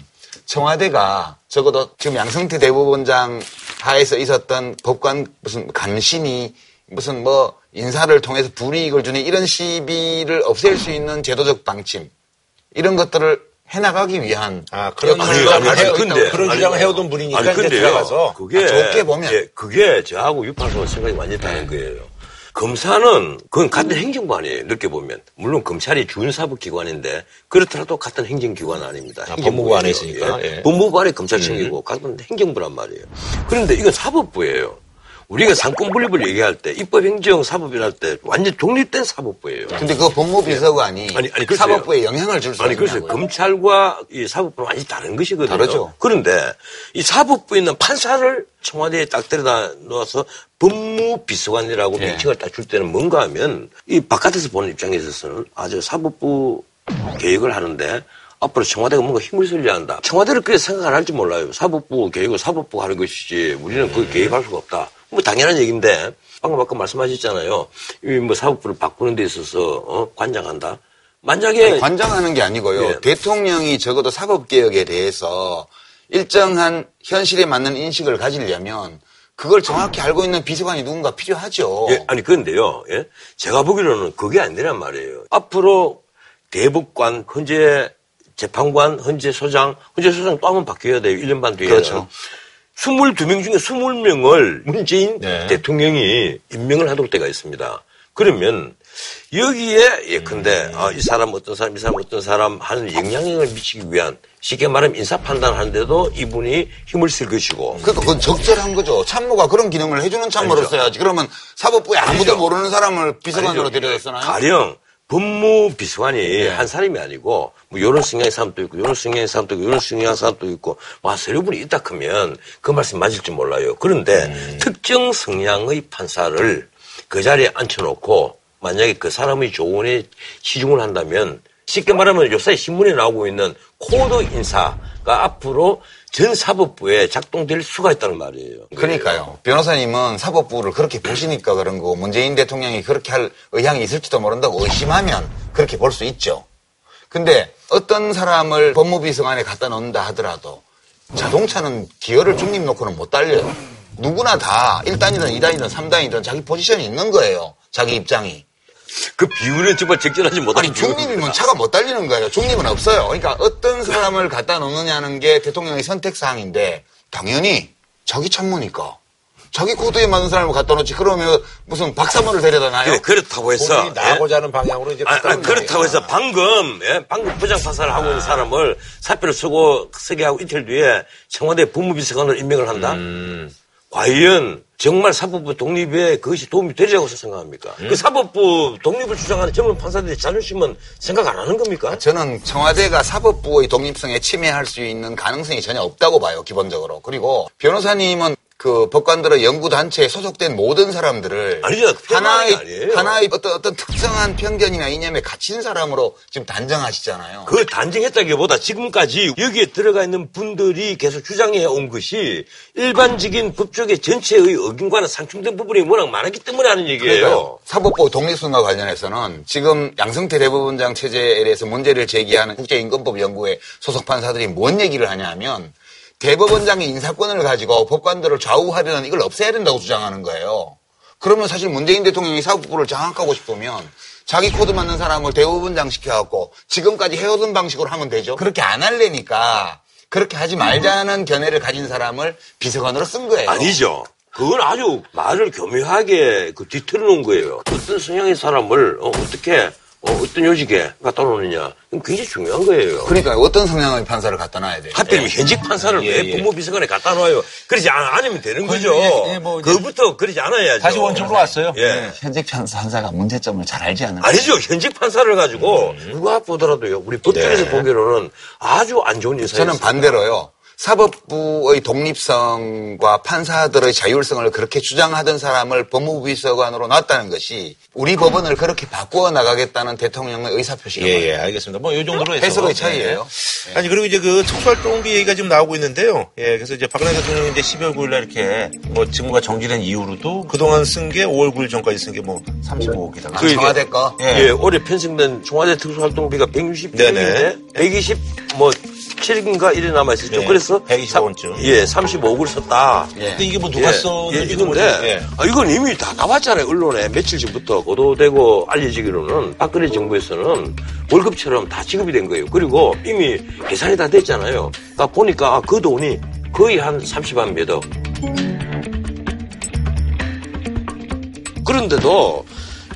청와대가 적어도 지금 양승태 대법원장 하에서 있었던 법관 무슨 감신이 무슨 뭐 인사를 통해서 불이익을 주는 이런 시비를 없앨 수 있는 제도적 방침 이런 것들을 해나가기 위한 아, 그런 주장을 근데 그런. 주장을 해오던 분이니까 아니, 근데요, 들어가서 그게 아, 좋게 보면. 예, 그게 저하고 유판소 생각이 완전히 다른 거예요. 검사는 그건 같은 행정관이에요. 늦게 보면 물론 검찰이 준사법기관인데 그렇더라도 같은 행정기관 아닙니다. 아. 법무부 안에 있으니까, 예. 법무부 안에 검찰청이고 같은 행정부란 말이에요. 그런데 이건 사법부예요. 우리가 상권 분립을 얘기할 때 입법, 행정, 사법이랄 때 완전 독립된 사법부예요. 근데 그 법무비서관이 아니, 아니, 글쎄요. 사법부에 영향을 줄수 아니, 글쎄요. 있냐고요. 검찰과 이 사법부는 완전히 다른 것이거든요. 다르죠. 그런데 이 사법부에 있는 판사를 청와대에 딱 데려다 놓아서 법무비서관이라고 예. 명칭을 딱 줄 때는 뭔가 하면 이 바깥에서 보는 입장에 있어서는 아주 사법부 개혁을 하는데 앞으로 청와대가 뭔가 힘을 쓸려 한다. 청와대를 그렇게 생각 안 할지 몰라요. 사법부 개혁을 사법부가 하는 것이지 우리는 그 개혁할 수가 없다. 뭐 당연한 얘기인데 방금 아까 말씀하셨잖아요. 이뭐 사법부를 바꾸는 데 있어서 어? 관장한다. 만약에 관장하는 게 아니고요. 예. 대통령이 적어도 사법 개혁에 대해서 일정한 현실에 맞는 인식을 가지려면 그걸 정확히 알고 있는 비서관이 누군가 필요하죠. 예, 아니 그런데요. 예? 제가 보기로는 그게 아니란 말이에요. 앞으로 대법관, 헌재 재판관, 헌재 소장, 헌재 소장 또 한 번 바뀌어야 돼요. 1년 반 뒤에. 그렇죠. 22명 중에 20명을 문재인 네. 대통령이 임명을 하도록 때가 있습니다. 그러면 여기에 예컨대 음. 아, 이 사람 어떤 사람, 이 사람 어떤 사람 하는 영향력을 미치기 위한 쉽게 말하면 인사 판단하는데도 이분이 힘을 쓸 것이고 그러니까 그건 적절한 거죠. 참모가 그런 기능을 해주는 아니죠. 써야지. 그러면 사법부에 아무도 아니죠. 모르는 사람을 비서관으로. 데려다 쓰나요? 가령 법무 비서관이 예. 한 사람이 아니고 뭐 이런 성향의 사람도 있고 이런 성향의 사람도 있고 이런 성향의 사람도 있고 막 서너 분이 있다 크면 그 말씀 맞을지 몰라요. 그런데 음. 특정 성향의 판사를 그 자리에 앉혀놓고 만약에 그 사람의 조언에 치중을 한다면 쉽게 말하면 요새 신문에 나오고 있는 코드 인사가 앞으로 전 사법부에 작동될 수가 있다는 말이에요. 그러니까요. 변호사님은 사법부를 그렇게 보시니까 그런 거고 문재인 대통령이 그렇게 할 의향이 있을지도 모른다고 의심하면 그렇게 볼 수 있죠. 근데 어떤 사람을 법무비서관에 갖다 놓는다 하더라도 자동차는 기어를 중립 놓고는 못 달려요. 누구나 다 1단이든 2단이든 3단이든 자기 포지션이 있는 거예요. 자기 입장이. 그 비율은 정말 적절하지 못한 아니 중립이면 차가 못 달리는 거예요. 중립은 없어요. 그러니까 어떤 사람을 갖다 놓느냐는 게 대통령의 선택 사항인데 당연히 자기 참모니까 자기 코드에 맞는 사람을 갖다 놓지 그러면 무슨 박사모를 데려다 놔요? 그래, 그렇다고 해서 본인이 나고자 하는 방향으로 이제 아, 아, 그렇다고. 해서 방금 예, 방금 부장판사를 하고 있는 사람을 사표를 쓰고 쓰게 하고 이틀 뒤에 청와대 법무비서관으로 임명을 한다. 음. 과연 정말 사법부 독립에 그것이 도움이 되리라고 생각합니까? 음. 그 사법부 독립을 주장하는 젊은 판사들의 자존심은 생각 안 하는 겁니까? 저는 청와대가 사법부의 독립성에 침해할 수 있는 가능성이 전혀 없다고 봐요, 기본적으로. 그리고 변호사님은 그 법관들의 연구단체에 소속된 모든 사람들을 아니죠. 그 하나의. 하나의 어떤, 어떤 특정한 편견이나 이념에 갇힌 사람으로 지금 단정하시잖아요. 그걸 단정했다기보다 지금까지 여기에 들어가 있는 분들이 계속 주장해 온 것이 일반적인 법조계 전체의 의견과는 상충된 부분이 워낙 많았기 때문에 하는 얘기예요. 그러니까요. 사법부 독립성과 관련해서는 지금 양승태 대법원장 체제에 대해서 문제를 제기하는 국제인권법 연구회 소속 판사들이 뭔 얘기를 하냐면 대법원장의 인사권을 가지고 법관들을 좌우하려는 이걸 없애야 된다고 주장하는 거예요. 그러면 사실 문재인 대통령이 사법부를 장악하고 싶으면 자기 코드 맞는 사람을 대법원장 시켜갖고 지금까지 해오던 방식으로 하면 되죠. 그렇게 안 할래니까 그렇게 하지 말자는 견해를 가진 사람을 비서관으로 쓴 거예요. 아니죠. 그건 아주 말을 교묘하게 그 뒤틀어 놓은 거예요. 어떤 성향의 사람을 어, 떻게 어, 떤 요직에 갖다 놓느냐. 이건 굉장히 중요한 거예요. 그러니까 어떤 성향의 판사를 갖다 놔야 돼. 하필이면 현직 판사를 예, 왜 예. 법무비서관에 갖다 놔요? 그러지 않, 않으면 되는 거죠. 예, 예, 뭐 이제- 그것부터 그러지 않아야죠. 다시 원점으로 왔어요. 예. 현직 판사가 문제점을 잘 알지 않을까? 아니죠. 현직 판사를 가지고 누가 보더라도요. 우리 법조에서 네. 보기로는 아주 안 좋은 인사예요. 저는 반대로요. 사법부의 독립성과 판사들의 자율성을 그렇게 주장하던 사람을 법무부 비서관으로 놨다는 것이 우리 법원을 그렇게 바꾸어 나가겠다는 대통령의 의사표시가 예, 예, 알겠습니다. 뭐, 이 정도로 해서. 해석의 차이예요. 예. 아니, 그리고 이제 그 특수활동비 얘기가 지금 나오고 있는데요. 예, 그래서 이제 박근혜 대통령이 이제 12월 9일날 이렇게 뭐 직무가 정지된 이후로도 그동안 쓴 게 5월 9일 전까지 쓴 게 뭐 35억이다. 그 청와대 거. 예, 올해 편성된 청와대 특수활동비가 160억인데 네네. 120, 뭐, 7인가 이래 남아있었죠. 네, 그래서 125 원쯤. 예, 35억을 썼다. 근데 이게 뭐 누가 예, 썼는지 예, 이건데 예. 아, 이건 이미 다 나왔잖아요. 언론에 며칠 전부터 보도되고 알려지기로는 박근혜 정부에서는 월급처럼 다 지급이 된 거예요. 그리고 이미 계산이 다 됐잖아요. 딱 보니까 아, 그 돈이 거의 한 30만 몇 억. 그런데도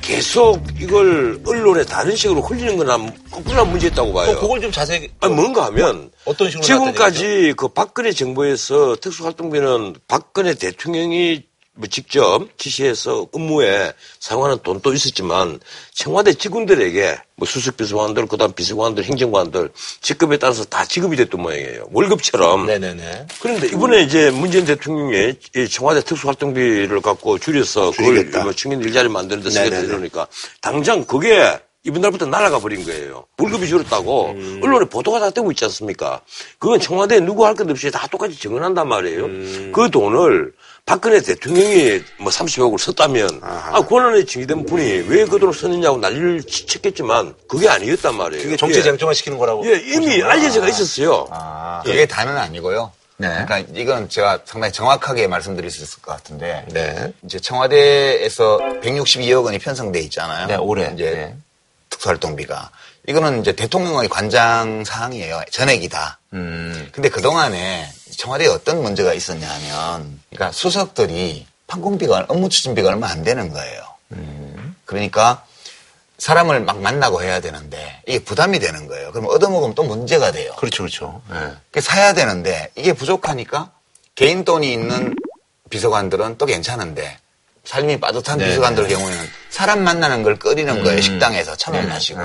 계속 이걸 언론에 다른 식으로 흘리는 거나 거꾸로 문제 있다고 봐요. 그- 그걸 좀 자세히. 아니, 뭔가 하면 어떤 식으로 지금까지 그 박근혜 정부에서 특수활동비는 박근혜 대통령이 뭐 직접 지시해서 업무에 사용하는 돈도 있었지만 청와대 직원들에게 뭐 수석 비서관들 그다음 비서관들 행정관들 직급에 따라서 다 지급이 됐던 모양이에요 월급처럼 네네네. 그런데 이번에 이제 문재인 대통령이 이 청와대 특수활동비를 갖고 줄여서 그걸 줄이겠다. 뭐 청년 일자리 만드는 데 쓰겠다. 이러니까 당장 그게 이번 달부터 날아가 버린 거예요. 월급이 줄었다고 음. 언론에 보도가 다 되고 있지 않습니까? 그건 청와대에 누구 할 것 없이 다 똑같이 증언한단 말이에요. 음. 그 돈을 박근혜 대통령이 뭐 30억을 썼다면 아, 권한에 증기된 분이 왜그 돈을 썼느냐고 난리를 치- 쳤겠지만 그게 아니었단 말이에요. 그게 정치 예. 쟁점화 시키는 거라고. 예, 이미 알려져가 있었어요. 아, 그게 다는 아니고요. 네. 그러니까 이건 제가 상당히 정확하게 말씀드릴 수 있을 것 같은데 네. 이제 청와대에서 162억 원이 편성돼 있잖아요. 네, 올해. 이제 네. 특수활동비가 이거는 이제 대통령의 관장 사항이에요. 전액이다. 음. 근데 그 동안에 청와대에 어떤 문제가 있었냐면, 그러니까 수석들이 판공비가 업무 추진비가 얼마 안 되는 거예요. 그러니까 사람을 막 만나고 해야 되는데 이게 부담이 되는 거예요. 그럼 얻어먹으면 또 문제가 돼요. 그렇죠, 그렇죠. 예. 그 사야 되는데 이게 부족하니까 개인 돈이 있는 비서관들은 또 괜찮은데 삶이 빠듯한 네, 비서관들 경우에는 사람 만나는 걸 꺼리는 거예요. 식당에서 천원 하시고.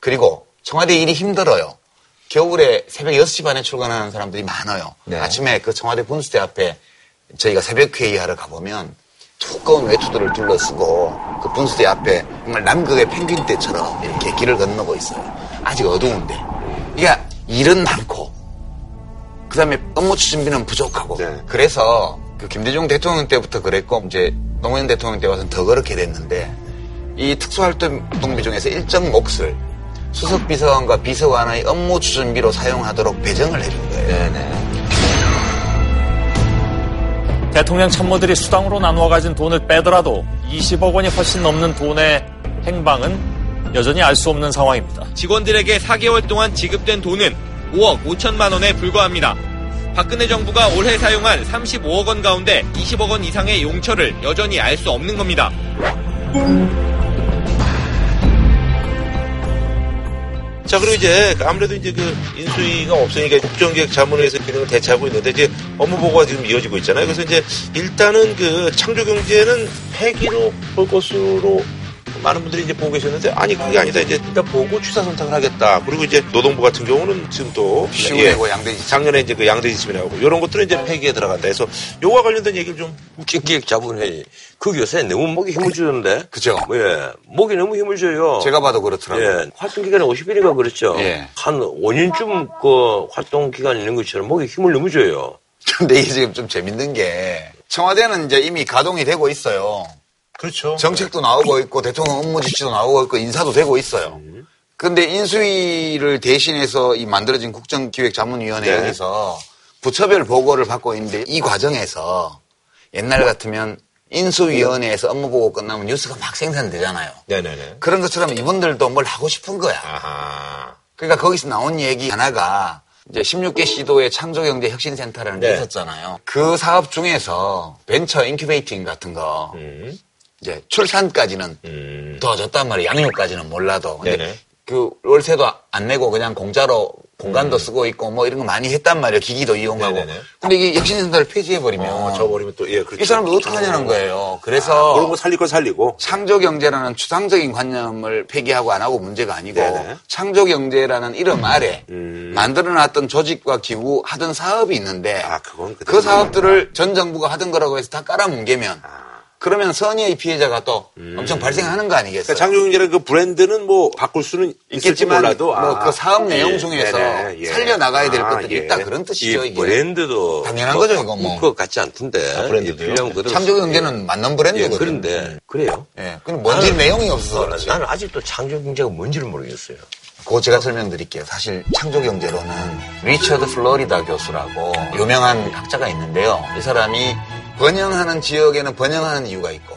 그리고 청와대 일이 힘들어요. 겨울에 새벽 6시 반에 출근하는 사람들이 많아요. 아침에 그 청와대 분수대 앞에 저희가 새벽 회의하러 가보면 두꺼운 외투들을 둘러쓰고 그 분수대 앞에 정말 남극의 펭귄 떼처럼 이렇게 길을 건너고 있어요. 아직 어두운데. 그러니까 일은 많고 그 다음에 업무 추진비는 부족하고 네. 그래서 그 김대중 대통령 때부터 그랬고 이제 노무현 대통령 때 와서는 더 그렇게 됐는데 이 특수활동비 중에서 일정 몫을 수석 비서관과 비서관의 업무 추진비로 사용하도록 배정을 해준 거예요. 대통령 참모들이 수당으로 나누어 가진 돈을 빼더라도 20억 원이 훨씬 넘는 돈의 행방은 여전히 알 수 없는 상황입니다. 직원들에게 4개월 동안 지급된 돈은 5억 5천만 원에 불과합니다. 박근혜 정부가 올해 사용한 35억 원 가운데 20억 원 이상의 용처를 여전히 알 수 없는 겁니다. 자, 그리고 이제 아무래도 이제 그 인수위가 없으니까 국정기획 자문회에서 기능을 대체하고 있는데 이제 업무 보고가 지금 이어지고 있잖아요. 그래서 이제 일단은 그 창조경제는 폐기로 볼 것으로 많은 분들이 이제 보고 계셨는데 아니 그게 아니다 이제 일단 보고 취사 선택을 하겠다. 그리고 이제 노동부 같은 경우는 지금 또 시우되고 양대지. 작년에 이제 그 양대지침이 나오고 이런 것들은 이제 폐기에 들어간다. 해서 요와 관련된 얘기를 좀 국정기획자문회의 그 요새 너무 목이 힘을 주는데 그죠? 예, 목이 너무 힘을 줘요. 제가 봐도 그렇더라고요. 예, 활동 기간이 50일인가 그렇죠. 예. 한 5년쯤 그 활동 기간 있는 것처럼 목에 힘을 너무 줘요. 근데 이게 지금 좀 재밌는 게 청와대는 이제 이미 가동이 되고 있어요. 그렇죠. 정책도 나오고 있고 대통령 업무 지시도 나오고 있고 인사도 되고 있어요. 그런데 인수위를 대신해서 이 만들어진 국정기획자문위원회 네. 여기서 부처별 보고를 받고 있는데 이 과정에서 옛날 같으면 인수위원회에서 업무 보고 끝나면 뉴스가 막 생산되잖아요. 네네네. 그런 것처럼 이분들도 뭘 하고 싶은 거야. 아하. 그러니까 거기서 나온 얘기 하나가 이제 16개 시도의 창조경제 혁신센터라는 게 네. 있었잖아요. 그 사업 중에서 벤처 인큐베이팅 같은 거 음. 이제 출산까지는 음. 도와줬단 말이에요. 양육까지는 몰라도. 근데 네네. 그 월세도 안 내고 그냥 공짜로 공간도 음. 쓰고 있고 뭐 이런 거 많이 했단 말이에요. 기기도 이용하고. 네네네. 근데 이게 혁신센터를 폐지해버리면 어, 저버리면 또, 예, 그렇죠. 이 사람들 어떡하냐는 거예요. 그래서 그런 거 살릴 거 살리고. 창조경제라는 추상적인 관념을 폐기하고 안 하고 문제가 아니고 네네. 창조경제라는 이름 아래 음. 만들어놨던 조직과 기구 하던 사업이 있는데 아, 그건. 그 사업들을 전 정부가 하던 거라고 해서 다 깔아뭉개면 그러면 선의의 피해자가 또 엄청 발생하는 거 아니겠어요? 그러니까 장조경제라는 그 브랜드는 뭐 바꿀 수는 있겠지만 몰라도 뭐그 사업 내용 중에서 네네, 예. 살려 나가야 될 아, 것들이 예. 있다 그런 이 뜻이죠 이게. 브랜드도 당연한 뭐 거죠, 이거 뭐. 것 같지 않던데. 아, 브랜드도요? 창조경제는 맞는 브랜드거든요. 예, 그런데 그래요. 예, 근데 뭔지 내용이 없어서 어, 그렇지. 나는 아직도 창조경제가 뭔지를 모르겠어요. 그거 제가 설명드릴게요. 사실 창조경제로는 리처드 플로리다 교수라고 유명한 학자가 있는데요. 이 사람이 번영하는 지역에는 번영하는 이유가 있고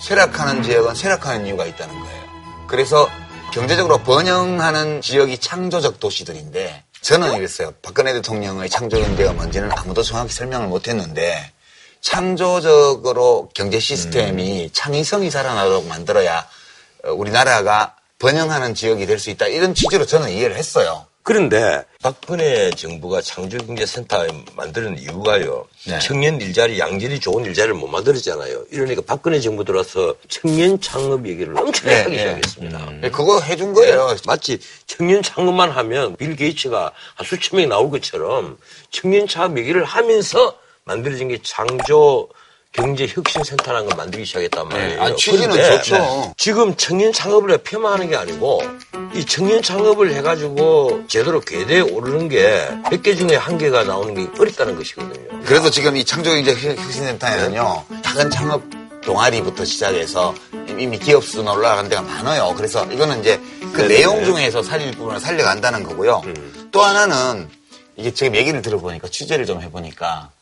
쇠락하는 지역은 쇠락하는 이유가 있다는 거예요. 그래서 경제적으로 번영하는 지역이 창조적 도시들인데 저는 이랬어요. 박근혜 대통령의 창조경제가 뭔지는 아무도 정확히 설명을 못했는데 창조적으로 경제 시스템이 창의성이 살아나도록 만들어야 어, 우리나라가 번영하는 지역이 될 수 있다. 이런 취지로 저는 이해를 했어요. 그런데 박근혜 정부가 창조경제센터 만드는 이유가요. 네. 청년 일자리, 양질이 좋은 일자리를 못 만들었잖아요. 이러니까 박근혜 정부 들어서 청년 창업 얘기를 엄청 네, 하기 네. 시작했습니다. 예, 그거 해준 거예요. 마치 청년 창업만 하면 빌 게이츠가 한 수천 명이 나올 것처럼 청년 창업 얘기를 하면서 만들어진 게 창조 경제 혁신 센터라는 걸 만들기 시작했단 말이에요. 아니, 취지는 그런데 좋죠. 지금 청년 창업을 폄하하는 게 아니고 이 청년 창업을 해가지고 제대로 궤대에 오르는 게 100개 중에 한 개가 나오는 게 어렵다는 것이거든요. 그래서 지금 이 창조경제 혁신센터에는요, 작은 창업 동아리부터 시작해서 이미 기업 수준 올라간 데가 많아요. 그래서 이거는 이제 그 내용 중에서 살릴 부분을 살려간다는 거고요. 또 하나는 이게 지금 얘기를 들어보니까 취재를 좀 해보니까 이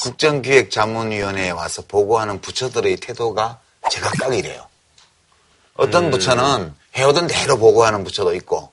국정기획자문위원회에 와서 보고하는 부처들의 태도가 제각각이래요. 어떤 부처는 해오던 대로 보고하는 부처도 있고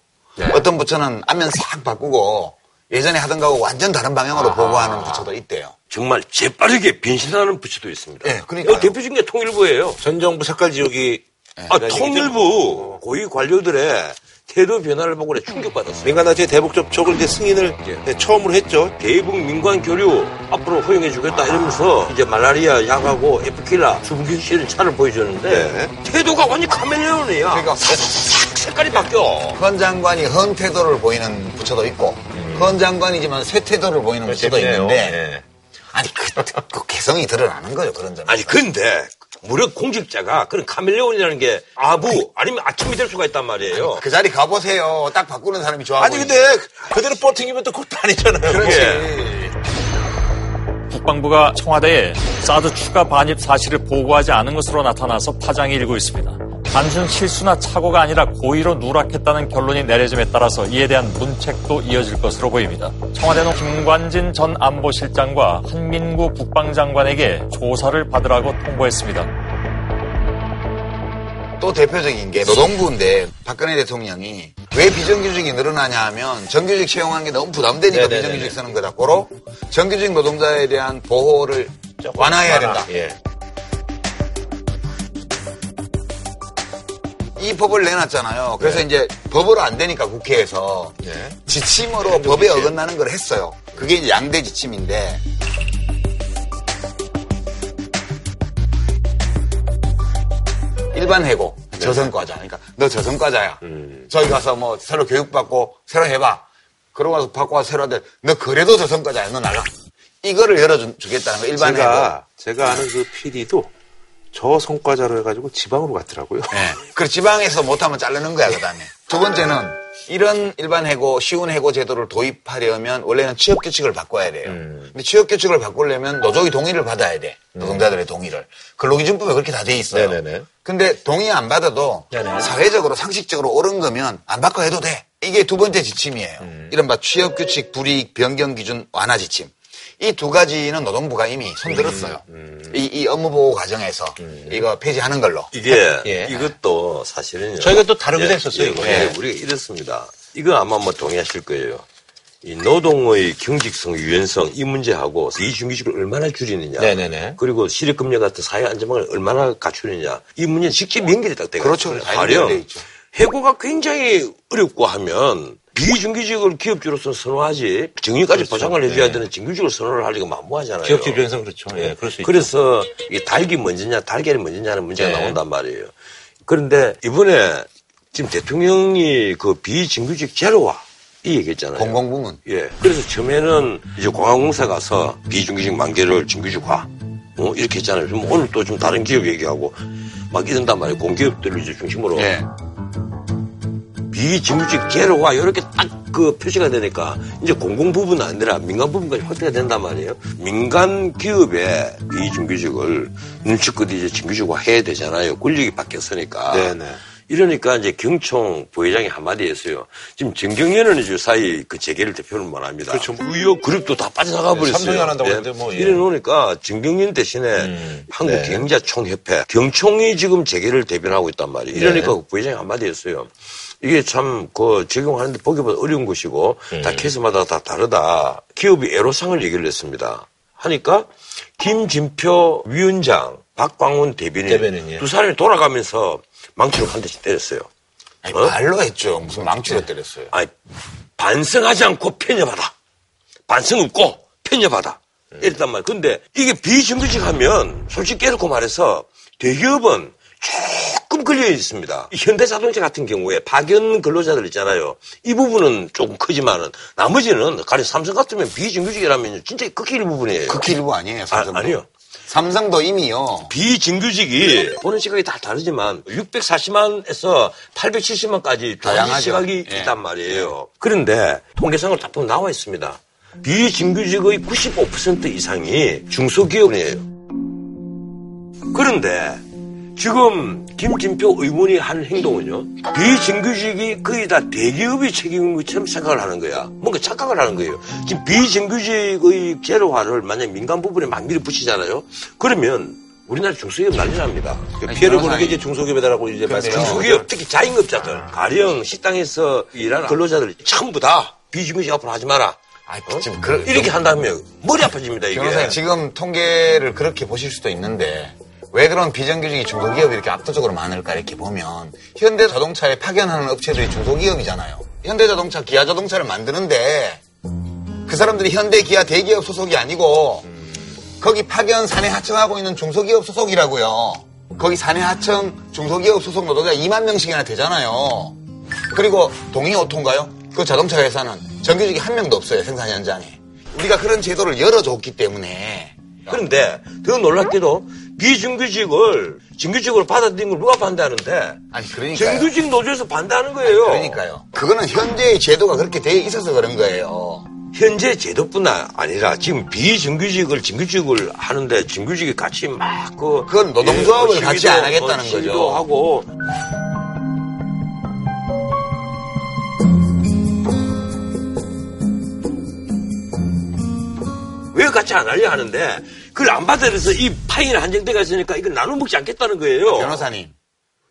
어떤 부처는 안면 싹 바꾸고 예전에 하던 거하고 완전 다른 방향으로 보고하는 부처도 있대요. 정말 재빠르게 변신하는 부처도 있습니다. 예, 그러니까요. 이거 대표적인 게 통일부예요. 전 정부 색깔 지역이 아, 통일부 고위 관료들의 태도 변화를 보고 내가 충격받았어요. 민간단체 대북 접촉을 이제 승인을 네, 처음으로 했죠. 대북 민관 교류 앞으로 허용해 주겠다 이러면서 이제 말라리아 약하고 에프킬라 씨는 차를 보여줬는데 태도가 완전 카멜레온이야. 그러니까 싹 색깔이 바뀌어. 헌 장관이 헌 태도를 보이는 부처도 있고 헌 장관이지만 새 태도를 보이는 부처도 있는데 아니 그, 그 개성이 드러나는 거죠 그런 점. 아니 근데 무려 공직자가 그런 카멜레온이라는 게 아부 아니면 아침이 될 수가 있단 말이에요. 그 자리 가보세요. 딱 바꾸는 사람이 좋아 아니. 근데 그대로 버팅이면 또 그것도 아니잖아요. 그렇지. 그게. 국방부가 청와대에 사드 추가 반입 사실을 보고하지 않은 것으로 나타나서 파장이 일고 있습니다. 단순 실수나 착오가 아니라 고의로 누락했다는 결론이 내려짐에 따라서 이에 대한 문책도 이어질 것으로 보입니다. 청와대는 김관진 전 안보실장과 한민구 국방장관에게 조사를 받으라고 통보했습니다. 또 대표적인 게 노동부인데 박근혜 대통령이 왜 비정규직이 늘어나냐 하면 정규직 채용하는 게 너무 부담되니까 네네네네. 비정규직 쓰는 거다. 고로 정규직 노동자에 대한 보호를 완화해야 된다. 예. 이 법을 내놨잖아요. 그래서 네. 이제 법으로 안 되니까 국회에서 지침으로 법에 어긋나는 걸 했어요. 그게 이제 양대 지침인데 일반 해고 저성과자. 그러니까 너 저성과자야. 저기 가서 뭐 새로 교육받고 새로 해봐. 그러고 와서 받고 와서 새로 하는데 너 그래도 저성과자야. 너 나가. 이거를 열어주겠다는 거 일반 해고. 제가 제가 아는 그 PD도 저 성과자로 해가지고 지방으로 갔더라고요. 네. 그래 지방에서 못하면 자르는 거야 그다음에 두 번째는 이런 일반 해고 쉬운 해고 제도를 도입하려면 원래는 취업 규칙을 바꿔야 돼요. 근데 취업 규칙을 바꾸려면 노조의 동의를 받아야 돼. 노동자들의 동의를. 근로기준법에 그렇게 다 돼 있어요. 네네네. 근데 동의 안 받아도 사회적으로 상식적으로 옳은 거면 안 바꿔 해도 돼. 이게 두 번째 지침이에요. 이른바 취업 규칙 불이익 변경 기준 완화 지침. 이 두 가지는 노동부가 이미 손들었어요. 이, 이 업무 보호 과정에서 이거 폐지하는 걸로. 이게 예. 이것도 사실은 저희가 또 다루기도 했었어요, 이거. 예, 예. 우리가 이렇습니다. 이거 아마 뭐 동의하실 거예요. 이 노동의 경직성, 유연성 이 문제하고 비중규직을 얼마나 줄이느냐. 네네네. 그리고 실업급여 같은 사회 안전망을 얼마나 갖추느냐. 이 문제는 직접 연결이 딱 되거든요. 그렇죠. 다 가령. 해고가 굉장히 어렵고 하면 비정규직을 기업주로서 선호하지 정규까지 보장을 해줘야 되는 정규직을 선호를 하기가 만무하잖아요. 기업체 입장에서 그렇죠. 예, 그럴 수 있죠. 그래서 이게 닭이 먼저냐 달걀이 먼저냐는 문제가 네. 나온단 말이에요. 그런데 이번에 지금 대통령이 그 비정규직 제로화 이 얘기했잖아요. 공공부문. 예. 그래서 처음에는 이제 공항공사 가서 비정규직 만개를 정규직화 어, 이렇게 했잖아요. 좀 오늘 또 좀 다른 기업 얘기하고 막 이런단 말이에요. 공기업들을 이제 중심으로. 예. 비정규직 제로화 이렇게 딱 그 표시가 되니까 이제 공공 부분은 아니라 민간 부분까지 확대가 된단 말이에요. 민간 기업의 비정규직을 눈치껏 이제 정규직화 해야 되잖아요. 권력이 바뀌었으니까. 네네. 이러니까 이제 경총 부회장이 한마디 했어요. 지금 정경련은 이제 사이 그 재계를 대표를 말합니다. 그렇죠. 의혹 그룹도 다 빠져나가 버렸어요. 삼성이 안 한다고 했는데 뭐, 예. 이래 놓으니까 정경련 대신에 음, 한국경제총협회 경총이 지금 재계를 대변하고 있단 말이에요. 이러니까 그 부회장이 한마디 했어요. 이게 참 그 적용하는데 보기보다 어려운 것이고 음. 다 케이스마다 다 다르다. 기업이 애로상을 얘기를 했습니다. 하니까 김진표 위원장, 박광훈 대변인, 대변인, 예. 두 사람이 돌아가면서 망치로 한 대씩 때렸어요. 아니, 어? 말로 했죠. 무슨 망치로 때렸어요. 아니, 반성하지 않고 편협하다. 반성 없고 편협하다. 이랬단 말이에요. 근데 이게 비정규직 하면 솔직히 깨놓고 말해서 대기업은 조금 걸려 있습니다. 현대자동차 같은 경우에 파견 근로자들 있잖아요. 이 부분은 조금 크지만은 나머지는 가령 삼성 같으면 비정규직이라면 진짜 극히 일부분이에요. 극히 일부 아니에요. 아, 삼성도. 아니요. 삼성도 이미요. 비정규직이 보는 시각이 다 다르지만 640만에서 870만까지 다양한. 시각이 예. 있단 말이에요. 그런데 통계상으로 다 보면 나와 있습니다. 비정규직의 95% 이상이 중소기업이에요. 그런데 지금 김진표 의원이 한 행동은요. 비정규직이 거의 다 대기업이 책임인 것처럼 생각을 하는 거야. 뭔가 착각을 하는 거예요. 지금 비정규직의 제로화를 만약 민간 부분에 막 밀어붙이잖아요. 그러면 우리나라 중소기업 난리 납니다. 그 피해를 보는 게. 이제 중소기업이다라고 이제 말씀하시는 중소기업 특히 자영업자들 가령 식당에서 일하는 근로자들 전부 다 비정규직 앞으로 하지 마라. 아, 어? 지금 그, 이렇게 한다면 머리 아파집니다 이게. 변호사님 지금 통계를 그렇게 보실 수도 있는데 왜 그런 비정규직이 중소기업이 이렇게 압도적으로 많을까 이렇게 보면 현대자동차에 파견하는 업체들이 중소기업이잖아요. 현대자동차, 기아자동차를 만드는데 그 사람들이 현대, 기아 대기업 소속이 아니고 거기 파견 사내 하청하고 있는 중소기업 소속이라고요. 거기 사내 하청 중소기업 소속 노동자 2만 명씩이나 되잖아요. 그리고 동의오토인가요? 그 자동차 회사는 정규직이 한 명도 없어요 생산 현장에. 우리가 그런 제도를 열어줬기 때문에 그런데 더 놀랍게도 비정규직을 정규직으로 받아들인 걸 누가 반대하는데 아니 그러니까요. 정규직 노조에서 반대하는 거예요. 그러니까요. 그거는 현재의 제도가 그렇게 돼 있어서 그런 거예요. 현재 제도뿐 아니라 지금 비정규직을 정규직을 하는데 정규직이 같이 막 그 그건 노동조합을 같이 안 하겠다는 시위도 거죠. 하고 왜 같이 안 하려 하는데 그걸 안 받아들여서 이 파이는 한정대가 있으니까 이걸 나눠 먹지 않겠다는 거예요. 변호사님.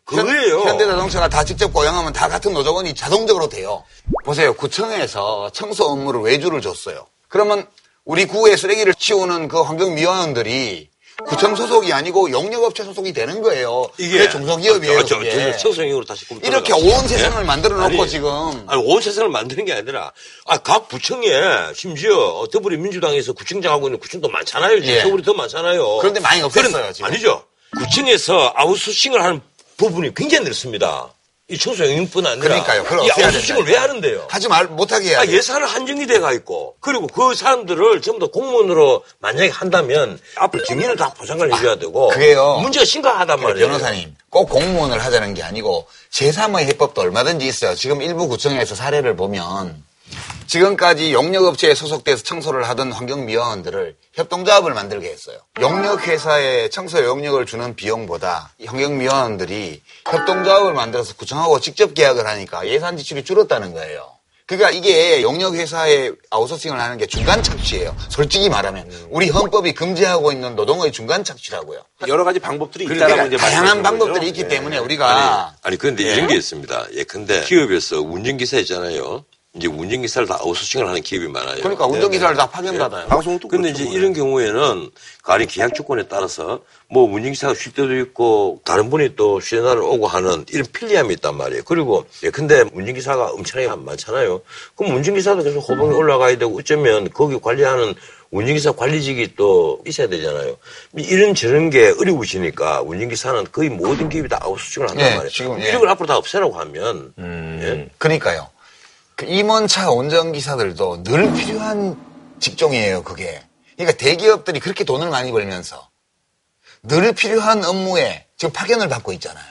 그거예요. 현, 현대자동차가 다 직접 고용하면 다 같은 노조원이 자동적으로 돼요. 보세요. 구청에서 청소 업무를 외주를 줬어요. 그러면 우리 구에 쓰레기를 치우는 그 환경미화원들이 구청 소속이 아니고 용역업체 소속이 되는 거예요. 이게 중소기업이에요. 저, 저, 그게. 저, 청소년으로 다시 꿈 이렇게. 온 세상을 예? 만들어 놓고 아니, 지금 아니, 온 세상을 만드는 게 아니라, 아, 각 구청에, 심지어, 더불어민주당에서 구청장 하고 있는 구청도 많잖아요. 지금 예. 서울이 더 많잖아요. 그런데 많이 없앴어요, 그런- 지금. 아니죠. 구청에서 아웃소싱을 하는 부분이 굉장히 늘습니다. 이 청소 영역뿐 아니라. 그러니까요. 그걸 이 아웃소싱을. 왜 하는데요? 하지 말 못하게 해야 아, 돼요. 예산은 한정이 돼가 있고, 그리고 그 사람들을 전부 다 공무원으로 만약에 한다면, 앞으로 정년을 다 보장을 해줘야 되고, 그게요. 문제가 심각하단 그래, 말이에요. 변호사님, 꼭 공무원을 하자는 게 아니고 제3의 해법도 얼마든지 있어요. 지금 일부 구청에서 사례를 보면 지금까지 용역업체에 소속돼서 청소를 하던 환경미화원들을 협동조합을 만들게 했어요. 용역회사에 청소 용역을 주는 비용보다 이 환경미화원들이 협동조합을 만들어서 구청하고 직접 계약을 하니까 예산 지출이 줄었다는 거예요. 그러니까 이게 용역회사에 아웃소싱을 하는 게 중간 착취예요. 솔직히 말하면 우리 헌법이 금지하고 있는 노동의 중간 착취라고요. 여러 가지 방법들이 그러니까 있다라고 이제 다양한 방법들이 거죠. 있기 예. 때문에 우리가 아니, 아니 그런데 이런 게 있습니다. 예, 근데 기업에서 운전기사 있잖아요. 이제 운전기사를 다 아웃소싱을 하는 기업이 많아요. 그러니까 운전기사를 다 파견받아요. 방송도 근데 그렇죠, 이제 뭐. 이런 경우에는 가령 계약 조건에 따라서 뭐 운전기사가 쉴 때도 있고 다른 분이 또 쉬는 날을 오고 하는 이런 편리함이 있단 말이에요. 그리고 예, 근데 운전기사가 엄청나게 많잖아요. 그럼 운전기사도 계속 호봉에 올라가야 되고 어쩌면 거기 관리하는 운전기사 관리직이 또 있어야 되잖아요. 이런 저런 게 어려우시니까 운전기사는 거의 모든 기업이 다 아웃소싱을 한단 예, 말이에요. 지금, 예. 이런 걸 앞으로 다 없애라고 하면 음. 예. 그러니까요. 그 임원차 운전기사들도 늘 필요한 직종이에요, 그게. 그러니까 대기업들이 그렇게 돈을 많이 벌면서 늘 필요한 업무에 지금 파견을 받고 있잖아요.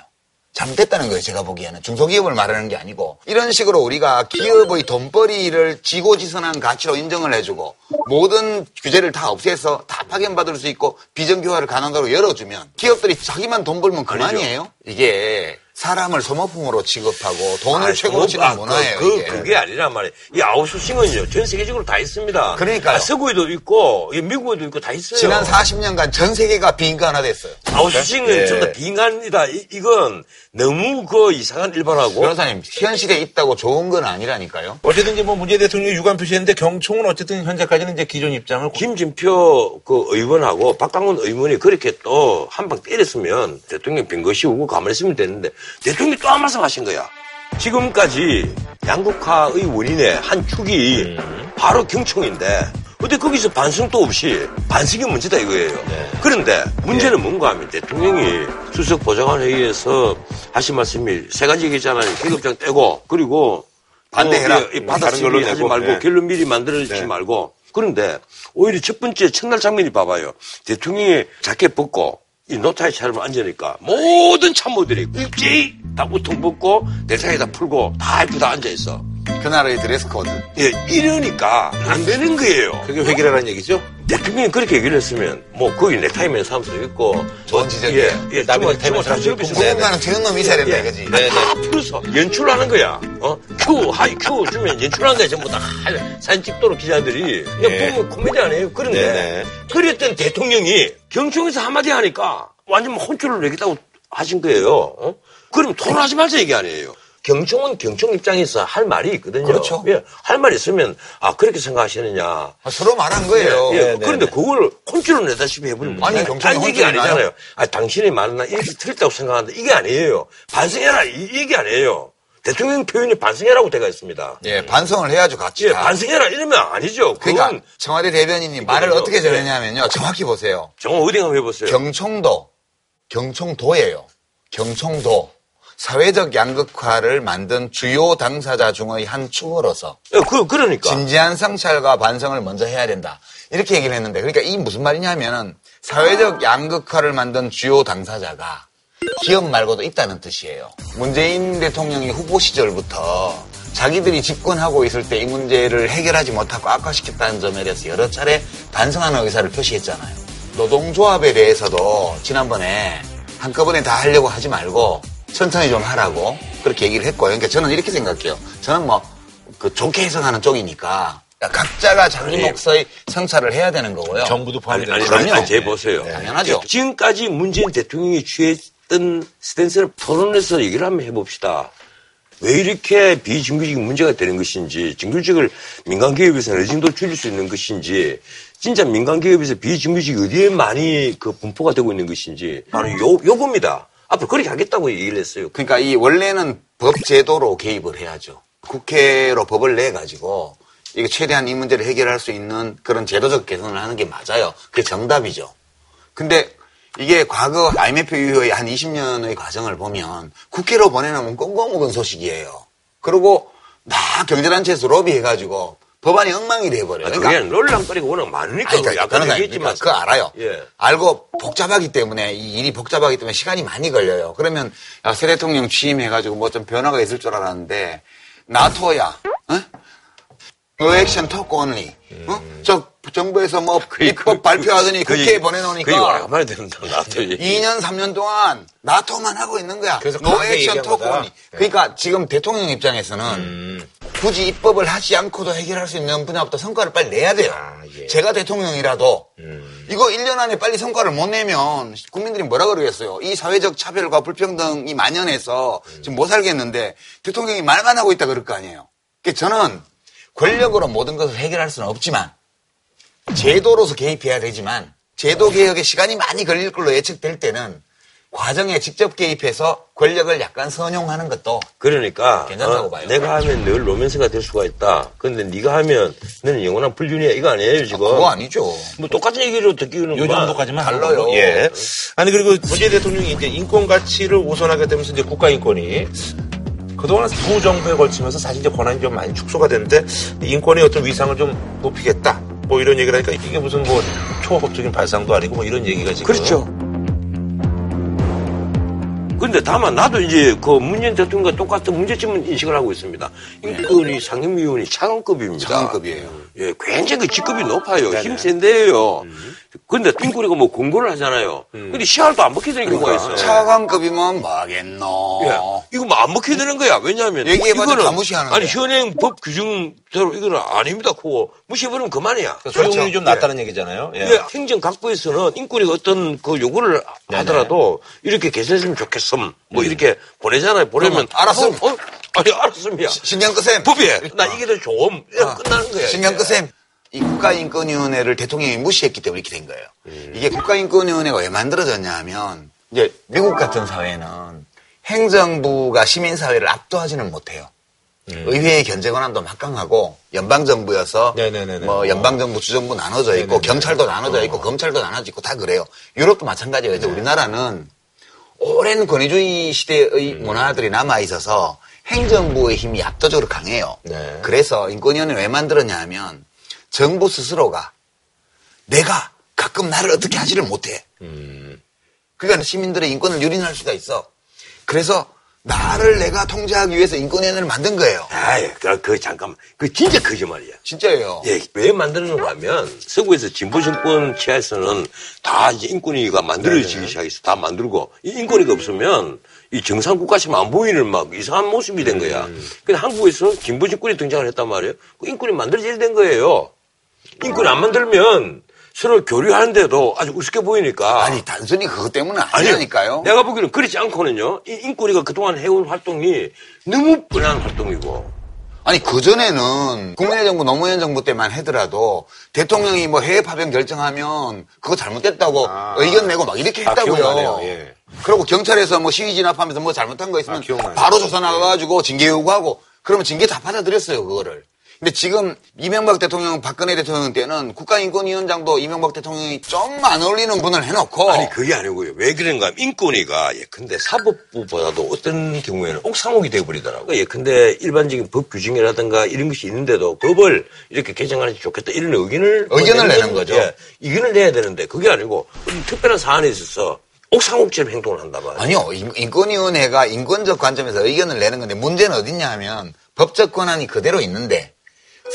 잘못됐다는 거예요, 제가 보기에는. 중소기업을 말하는 게 아니고. 이런 식으로 우리가 기업의 돈벌이를 지고지선한 가치로 인정을 해주고 모든 규제를 다 없애서 다 파견받을 수 있고 비정규화를 가능하도록 열어주면 기업들이 자기만 돈 벌면 그만이에요. 이게 사람을 소모품으로 취급하고 돈을 아이, 최고로 치는 아, 문화예요. 그. 그, 게 아니란 말이에요. 이 아웃소싱은요, 전 세계적으로 다 있습니다. 그러니까요. 아, 서구에도 있고, 이 미국에도 있고 다 있어요. 지난 40년간 전 세계가 비인간화됐어요. 아웃소싱은 예. 좀더 비인간이다. 이, 이건 너무 그 이상한 일반하고. 변호사님, 현실에 있다고 좋은 건 아니라니까요. 어쨌든 이제 뭐 문재인 대통령이 유감 표시했는데 경총은 어쨌든 현재까지는 이제 기존 입장을 고- 김진표 그 의원하고 박강원 의원이 그렇게 또 한 방 때렸으면 대통령 빈거 씌우고 가만히 있으면 되는데 대통령이 또 한 말씀 하신 거야. 지금까지 양극화의 원인의 한 축이 바로 경총인데 근데 거기서 반성도 없이 반성이 문제다 이거예요. 그런데 문제는 뭔가 하면 대통령이 수석 보좌관 회의에서 하신 말씀이 세 가지 얘기잖아요. 계급장 떼고 그리고 반대해라. 어, 이- 이 받아 다른 걸로 하지 말고 네. 결론 미리 만들어지지 말고 그런데 오히려 첫 번째 첫날 장면이 봐봐요. 대통령이 자켓 벗고 이 노타이 차림을 앉으니까 모든 참모들이 일제히 다 웃통 벗고 대상에 다 풀고 다 입고 다 앉아있어. 그날의 드레스 코드. 예, 이러니까 안 되는 거예요. 그게 회계라는 얘기죠? 대통령이 그렇게 얘기를 했으면 뭐 거기 넥타이 맨 사람도 있고 좋은 지적이에요. 예, 예, 남의 주말 넥타이 맨 사람도 있고. 저런 놈이 있어야 된다 이거지. 네, 네. 풀어서 연출하는 거야. 어? 큐, 하이, 큐 주면 연출하는 거야. 전부 다 하- 사진 찍도록 기자들이. 그냥 예. 보면 코미디 아니에요. 그런데 네네. 그랬던 대통령이 경총에서 한마디 하니까 완전 뭐 혼쭐을 내겠다고 하신 거예요. 어? 그럼 토론하지 말자 얘기 아니에요. 경총은 경총 입장에서 할 말이 있거든요. 그렇죠. 예, 할 말이 있으면 아 그렇게 생각하시느냐. 아, 서로 말한 거예요. 예, 네, 네, 그런데 네. 그걸 혼쭐을 내다시피 해버리면 아니, 딴 경찰이 얘기 아니잖아요. 아, 당신이 말은 나 이렇게 틀렸다고 생각하는데 이게 아니에요. 반성해라 이 얘기 아니에요. 대통령 표현이 반성해라고 되어 있습니다. 예, 반성을 해야죠, 같이. 예, 다. 반성해라 이러면 아니죠. 그러니까 청와대 대변인이 말을. 어떻게 예. 전했냐면요. 정확히 보세요. 정말 어디 한번 해보세요. 경청도, 경청도예요. 경청도. 사회적 양극화를 만든 주요 당사자 중의 한 축으로서 예, 그, 그러니까. 진지한 성찰과 반성을 먼저 해야 된다. 이렇게 얘기를 했는데, 그러니까 이게 무슨 말이냐면은 사회적 양극화를 만든 주요 당사자가 기업 말고도 있다는 뜻이에요. 문재인 대통령이 후보 시절부터 자기들이 집권하고 있을 때 이 문제를 해결하지 못하고 악화시켰다는 점에 대해서 여러 차례 반성하는 의사를 표시했잖아요. 노동조합에 대해서도 지난번에 한꺼번에 다 하려고 하지 말고 천천히 좀 하라고 그렇게 얘기를 했고요. 그러니까 저는 이렇게 생각해요. 저는 뭐 그 좋게 해석하는 쪽이니까 각자가 자기 아니, 몫의 성찰을 해야 되는 거고요. 정부도 아니, 포함이 아니, 그럼요. 아니, 제 보세요. 네, 당연하죠. 지금까지 문재인 대통령이 취했던 스탠스를 토론에서 얘기를 한번 해봅시다. 왜 이렇게 비정규직 문제가 되는 것인지, 정규직을 민간기업에서 어느 정도 줄일 수 있는 것인지, 진짜 민간기업에서 비정규직이 어디에 많이 그 분포가 되고 있는 것인지, 바로 요, 요겁니다. 앞으로 그렇게 하겠다고 얘기를 했어요. 그러니까 이 원래는 법 제도로 개입을 해야죠. 국회로 법을 내 가지고 이게 최대한 이 문제를 해결할 수 있는 그런 제도적 개선을 하는 게 맞아요. 그게 정답이죠. 근데 이게 과거 IMF 이후의 한 20년의 과정을 보면 국회로 보내놓으면 꽁꽁 묵은 소식이에요. 그리고 다 경제단체에서 로비해가지고 법안이 엉망이 돼버려요. 아, 그러니까 논란거리가 워낙 많으니까, 아니, 그러니까 약간 얘기했지만. 그거 알아요. 예. 알고 복잡하기 때문에 이 일이 복잡하기 때문에 시간이 많이 걸려요. 그러면 야, 새 대통령 취임해가지고 뭐 좀 변화가 있을 줄 알았는데 나토야, 어? 어 액션 토크 온리, 어? 저 정부에서 뭐 입법 발표하더니 그 국회에 보내놓으니까 그 나토. 얘기. 2년 3년 동안 나토만 하고 있는 거야. 그래서 no action talk. only. 그러니까 지금 대통령 입장에서는 음. 굳이 입법을 하지 않고도 해결할 수 있는 분야부터 성과를 빨리 내야 돼요. 아, 예. 제가 대통령이라도 음. 이거 1년 안에 빨리 성과를 못 내면 국민들이 뭐라 그러겠어요. 이 사회적 차별과 불평등이 만연해서 지금 못 살겠는데 대통령이 말만 하고 있다 그럴 거 아니에요. 그 저는 권력으로 모든 것을 해결할 수는 없지만 제도로서 개입해야 되지만 제도 개혁에 시간이 많이 걸릴 걸로 예측될 때는 과정에 직접 개입해서 권력을 약간 선용하는 것도 그러니까 괜찮다고 어, 봐요. 내가 하면 늘 로맨스가 될 수가 있다. 근데 네가 하면 너는 영원한 불륜이야. 이거 아니에요 지금? 그거 아니죠. 뭐 똑같은 얘기를 듣기는 요 정도까지만 하는 달라요. 예. 아니 그리고 문재인 대통령이 이제 인권 가치를 우선하게 되면서 이제 국가 인권이 그동안 두 정부에 걸치면서 사실 이제 권한이 좀 많이 축소가 됐는데 인권의 어떤 위상을 좀 높이겠다. 뭐 이런 얘기를 하니까 이게 무슨 뭐 초법적인 발상도 아니고 뭐 이런 얘기가 지금 그렇죠. 근데 다만 나도 이제 그 문재인 대통령과 똑같은 문제점은 인식을 하고 있습니다. 인권이 상임위원이 차관급입니다. 차관급이에요. 예, 굉장히 그 직급이 높아요. 힘센데요. 근데 인권이가 뭐 공고를 하잖아요. 근데 시알도 안 먹히는 경우가 있어요. 차관급이면 뭐하겠노. 예. 이거 뭐안 되는 거야. 왜냐하면 얘기해봐도 이거는 다 무시하는데. 아니 현행 법 규정대로 이거는 아닙니다. 그거 무시해버리면 그만이야. 소용이 좀 낮다는 얘기잖아요. 예. 예, 행정 각부에서는 인권이 어떤 그 요구를 하더라도 이렇게 개선했으면 좋겠음. 뭐 이렇게 보내잖아요. 보내면 알았음. 어, 어? 아니 알았음이야. 신경 끄셈. 법에 나 이게 더 좋음. 어. 끝나는 거야. 신경. 끄셈. 이 국가인권위원회를 대통령이 무시했기 때문에 이렇게 된 거예요. 음. 이게 국가인권위원회가 왜 만들어졌냐 하면, 이제 미국 같은 사회는 행정부가 시민사회를 압도하지는 못해요. 의회의 견제 권한도 막강하고 연방정부여서 음. 네네네네. 뭐 연방정부 주정부 나눠져 있고 네네네. 경찰도 나눠져 어. 있고 검찰도 나눠져 있고 다 그래요. 유럽도 마찬가지예요. 네. 근데 우리나라는 오랜 권위주의 시대의 음. 문화들이 남아 있어서 행정부의 힘이 압도적으로 강해요. 네. 그래서 인권위원회 왜 만들었냐 하면 정부 스스로가 내가 가끔 나를 어떻게 하지를 못해. 그러니까 시민들의 인권을 유린할 수가 있어. 그래서 나를 내가 통제하기 위해서 인권위원회를 만든 거예요. 아이, 그, 그 잠깐만. 그 진짜 거짓말이야. 진짜예요. 예, 왜 만드는가 하면 서구에서 진보 정권 치하에서는 다 이제 인권위가 만들어지기 시작했어. 다 만들고 이 인권위가 없으면 이 정상 국가처럼 안 보이는 막 이상한 모습이 된 거야. 근데 한국에서 진보 정권이 등장을 했단 말이에요. 그 인권이 만들어져야 된 거예요. 인권이 안 만들면 서로 교류하는데도 아주 우습게 보이니까. 아니 단순히 그것 때문은 아니요. 아니라니까요. 내가 보기에는 그렇지 않고는요. 이 인권위가 그동안 해온 활동이 너무 뻔한 활동이고. 아니 그전에는 국민의 정부 노무현 정부 때만 하더라도 대통령이 뭐 해외 파병 결정하면 그거 잘못됐다고 의견 내고 막 이렇게 아, 했다고요. 기억나네요. 예. 그리고 경찰에서 뭐 시위 진압하면서 뭐 잘못한 거 있으면 아. 바로 조사 나가가지고 징계 요구하고 그러면 징계 다 받아들였어요 그거를. 근데 지금 이명박 대통령, 박근혜 대통령 때는 국가인권위원장도 이명박 대통령이 좀 안 어울리는 분을 해놓고 아니 그게 아니고요. 왜 그런가 하면 인권위가 예컨대 사법부보다도 어떤 경우에는 옥상옥이 되어버리더라고요. 예컨대 일반적인 법 규정이라든가 이런 것이 있는데도 법을 이렇게 개정하는 게 좋겠다 이런 의견을 의견을 내는 내는 거죠. 예, 의견을 내야 되는데 그게 아니고 특별한 사안에 있어서 옥상옥처럼 행동을 한단 말이에요. 아니요. 인- 인권위원회가 인권적 관점에서 의견을 내는 건데 문제는 어딨냐 하면 법적 권한이 그대로 있는데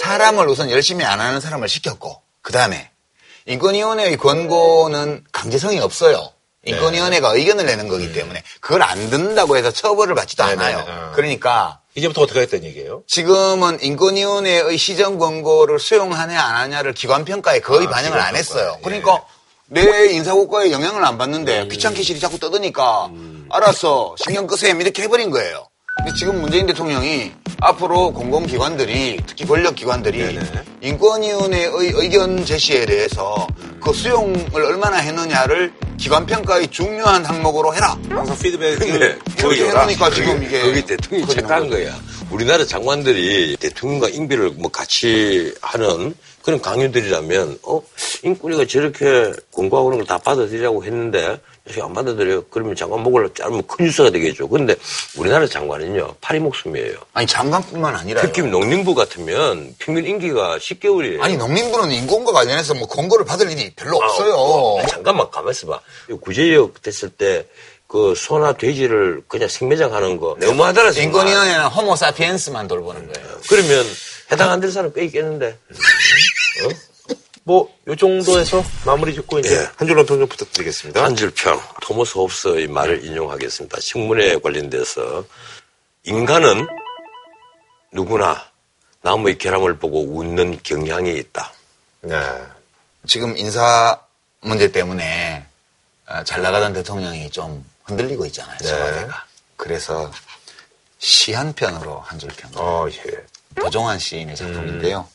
사람을 우선 열심히 안 하는 사람을 시켰고 그 다음에 인권위원회의 권고는 강제성이 없어요. 인권위원회가 의견을 내는 거기 때문에 그걸 안 듣는다고 해서 처벌을 받지도 네네네. 않아요. 어. 그러니까 이제부터 어떻게 하겠다는 얘기예요? 지금은 인권위원회의 시정 권고를 수용하냐 안 하냐를 기관 평가에 거의 아, 반영을 안. 했어요. 예. 그러니까 내 인사고과에 영향을 안 받는데 귀찮게 실이 자꾸 떠드니까 알았어 신경 끄셈 이렇게 해버린 거예요. 근데 지금 문재인 대통령이 앞으로 공공기관들이 특히 권력기관들이 네네. 인권위원회의 의견 제시에 대해서 그 수용을 얼마나 했느냐를 기관 평가의 중요한 항목으로 해라. 항상 피드백을 그렇게 해놓으니까 지금 이게 거기 대통령이 거죠. 거야. 우리나라 장관들이 대통령과 인비를 뭐 같이 하는 그런 강요들이라면 어 인권위가 저렇게 공고하고 그런 걸 다 받아들이라고 했는데 저안 받아들여요. 그러면 장관 목을 자르면 큰 뉴스가 되겠죠. 근데 우리나라 장관은요 파리 목숨이에요. 아니 장관뿐만 아니라 특히 농림부 같으면 평균 임기가 10개월이에요. 아니 농림부는 인권과 관련해서 뭐 권고를 받을 일이 별로 없어요. 어, 아니, 잠깐만 가만 있어 봐. 구제역 됐을 때 그 소나 돼지를 그냥 생매장 하는 거 너무하더라. 정말. 인권위원회는 호모 사피엔스만 돌보는 거예요. 그러면 해당 안 될 사람 꽤 있겠는데. 뭐, 요 정도에서 마무리 짓고 이제 예. 한 줄로 통좀 부탁드리겠습니다. 한 줄평 토머스 홉스의 말을 인용하겠습니다. 식문에 관련돼서 인간은 누구나 나무의 결함을 보고 웃는 경향이 있다. 네. 지금 인사 문제 때문에 어, 잘 나가던 대통령이 좀 흔들리고 있잖아요. 네. 청와대가. 그래서 시 한 편으로 한 줄 평. 어, 예. 도종환 시인의 작품인데요.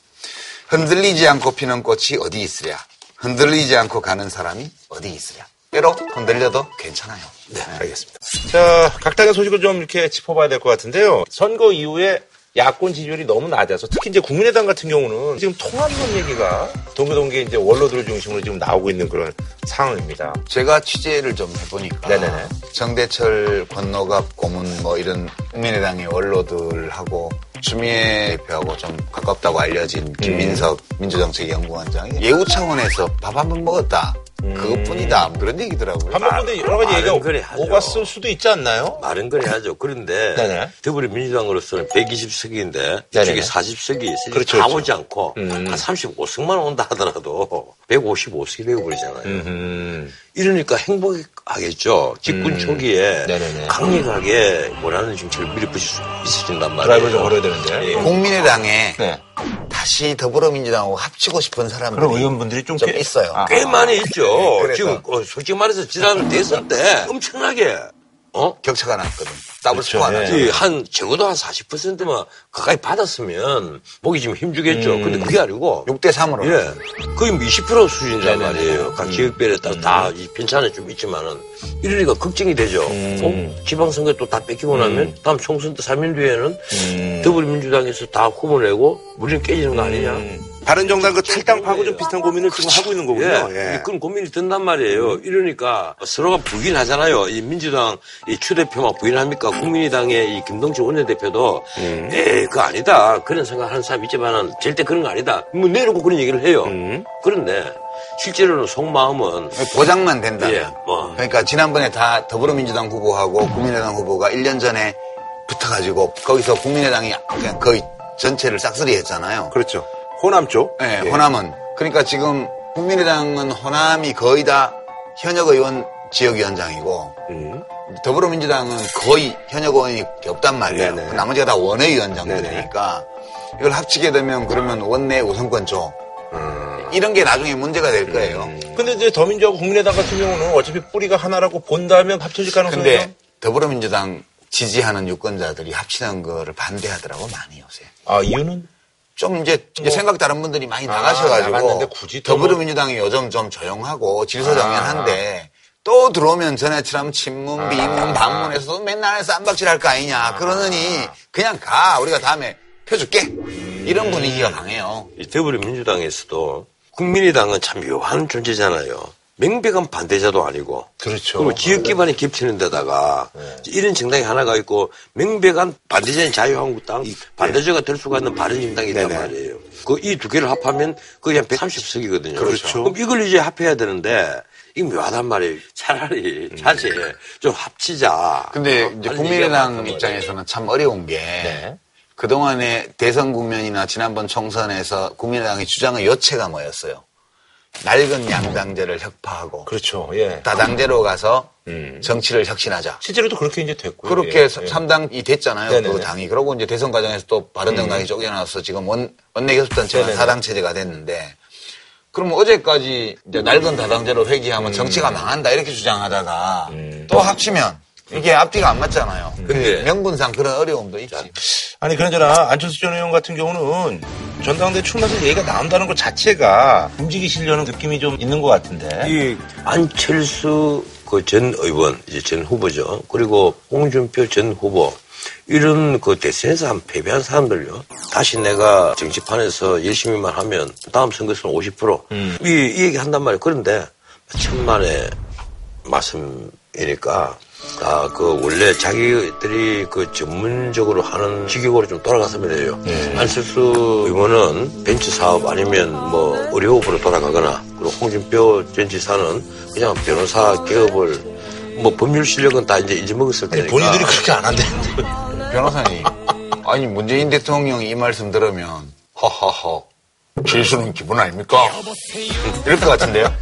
흔들리지 않고 피는 꽃이 어디 있으랴. 흔들리지 않고 가는 사람이 어디 있으랴. 때로 흔들려도 괜찮아요. 네, 알겠습니다. 자, 각 당의 소식을 좀 이렇게 짚어봐야 될 것 같은데요. 선거 이후에 야권 지지율이 너무 낮아서 특히 이제 국민의당 같은 경우는 지금 통합론 얘기가 동교동계 이제 원로들을 중심으로 지금 나오고 있는 그런 상황입니다. 제가 취재를 좀 해보니까 네네네. 정대철, 권노갑, 고문 뭐 이런 국민의당의 원로들하고 추미애 대표하고 좀 가깝다고 알려진 김민석 민주정책연구원장이 예우 차원에서 밥 한 번 먹었다. 그것뿐이다. 뭐 그런 얘기더라고요. 한 번인데 여러 가지 말은 얘기가 그래. 오갔을 수도 있지 않나요? 말은 그래 하죠. 그런데 네네. 더불어민주당으로서는 120석인데 네네네. 이쪽에 40석이 그렇죠, 다 그렇죠. 오지 않고 음. 한 35석만 온다 하더라도 155석이 되어버리잖아요. 음. 이러니까 행복하겠죠. 집권 초기에 네네네. 강력하게 원하는 정책을 밀어붙일 수 있어진단 말이에요. 드라이브를 좀 걸어야 되는데. 예. 국민의당에 네. 다시 더불어민주당하고 합치고 싶은 사람들이 그런 의원분들이 좀, 좀 꽤- 있어요. 아. 꽤 많이 있죠. 네. 지금 어, 솔직히 말해서 지난 대선 때 엄청나게 어? 격차가 났거든. 더블 그렇죠. 스코어 예. 났죠. 이한 적어도 한 40%만 가까이 받았으면 목이 좀 힘주겠죠. 음. 근데 그게 아니고 6대 3으로. 예 거의 20% 수준이란 네네네. 말이에요. 각 지역별에 따라 다이 편차는 좀 있지만은 이러니까 걱정이 되죠. 음. 어? 지방선거 또 다 뺏기고 나면 다음 총선 때 3년 뒤에는 음. 더불어민주당에서 다 후보 내고 우리는 깨지는 거 아니냐. 음. 바른정당 그 탈당파하고 좀 비슷한 고민을 지금 하고 있는 거군요. 예, 예. 그런 고민이 든단 말이에요. 이러니까 서로가 부인하잖아요. 이 민주당 이 추 대표만 부인합니까? 국민의당의 이 김동철 원내대표도 음. 에이 그거 아니다. 그런 생각하는 사람 있지만은 절대 그런 거 아니다. 뭐 내놓고 그런 얘기를 해요. 음. 그런데 실제로는 속마음은 보장만 된다면. 예, 뭐. 그러니까 지난번에 다 더불어민주당 후보하고 국민의당 후보가 1년 전에 붙어가지고 거기서 국민의당이 그냥 거의 전체를 싹쓸이 했잖아요. 그렇죠. 호남 쪽. 네, 예. 호남은. 그러니까 지금 국민의당은 호남이 거의 다 현역 의원 지역위원장이고 음. 더불어민주당은 거의 현역 의원이 없단 말이에요. 네네. 나머지가 다 원외위원장들이니까 이걸 합치게 되면 그러면 원내 우선권 줘. 이런 게 나중에 문제가 될 거예요. 근데 이제 더민주하고 국민의당 같은 경우는 어차피 뿌리가 하나라고 본다면 합쳐질 가능성이 근데 좀- 더불어민주당 지지하는 유권자들이 합치는 거를 반대하더라고 많이 요새. 아 이유는 좀 이제, 이제 뭐- 생각 다른 분들이 많이 아, 나가셔가지고 나갔는데 굳이 또 뭐- 더불어민주당이 요즘 좀 조용하고 아. 질서정연한데 또 들어오면 전에처럼 친문, 아. 비문, 반문에서도 맨날 쌈박질 할 거 아니냐 그러느니 그냥 가 우리가 다음에 펴줄게 음. 이런 분위기가 강해요. 이 더불어민주당에서도 국민의당은 참 묘한 존재잖아요. 명백한 반대자도 아니고 그렇죠. 그리고 지역 기반이 겹치는 데다가 이런 정당이 하나가 있고 명백한 반대자인 자유한국당 반대자가 될 수가 있는 바른 정당이 있단 네네. 말이에요. 그 이 두 개를 합하면 그게 한 130석이거든요. 그렇죠. 그럼 이걸 이제 합해야 되는데 이게 묘하단 말이에요. 차라리 자제 좀 합치자. 근데 어, 이제 국민의당 입장에서는 참 어려운 게 네. 그동안의 대선 국면이나 지난번 총선에서 국민의당의 주장의 요체가 뭐였어요? 낡은 양당제를 혁파하고 그렇죠. 예. 다당제로 가서 음. 정치를 혁신하자. 실제로도 그렇게 이제 됐고요. 그렇게 예. 삼 3당이 됐잖아요. 네네네. 음. 그 당이. 그러고 이제 대선 과정에서 또 바른정당이 쫓겨나서 지금 원, 원내교섭단체가 네네네. 4당 체제가 됐는데 그럼 어제까지 이제 낡은 다당제로 회귀하면 음. 정치가 망한다 이렇게 주장하다가 또 합치면 이게 앞뒤가 안 맞잖아요. 근데 명분상 그런 어려움도 있지. 아니 그나저나 안철수 전 의원 같은 경우는 전당대 출마해서 얘기가 나온다는 것 자체가 움직이시려는 느낌이 좀 있는 것 같은데. 이 안철수 그 전 의원 이제 전 후보죠. 그리고 홍준표 전 후보 이런 그 대선에서 한 패배한 사람들요. 다시 내가 정치판에서 열심히만 하면 다음 선거에서는 50%. 이, 이 얘기 한단 말이에요. 그런데 천만의 말씀이니까 아, 그, 원래 자기들이 그 전문적으로 하는 직역으로 좀 돌아갔으면 해요. 안철수 의원은 벤처 사업 아니면 뭐 의료업으로 돌아가거나, 그리고 홍준표 전 지사는 그냥 변호사 개업을 뭐 법률 실력은 다 이제 잊어먹었을 아니, 테니까. 본인들이 그렇게 안 한다는데. 변호사님. 아니 문재인 대통령이 이 말씀 들으면 허허허 질수는 기분 아닙니까? 이럴 것 같은데요?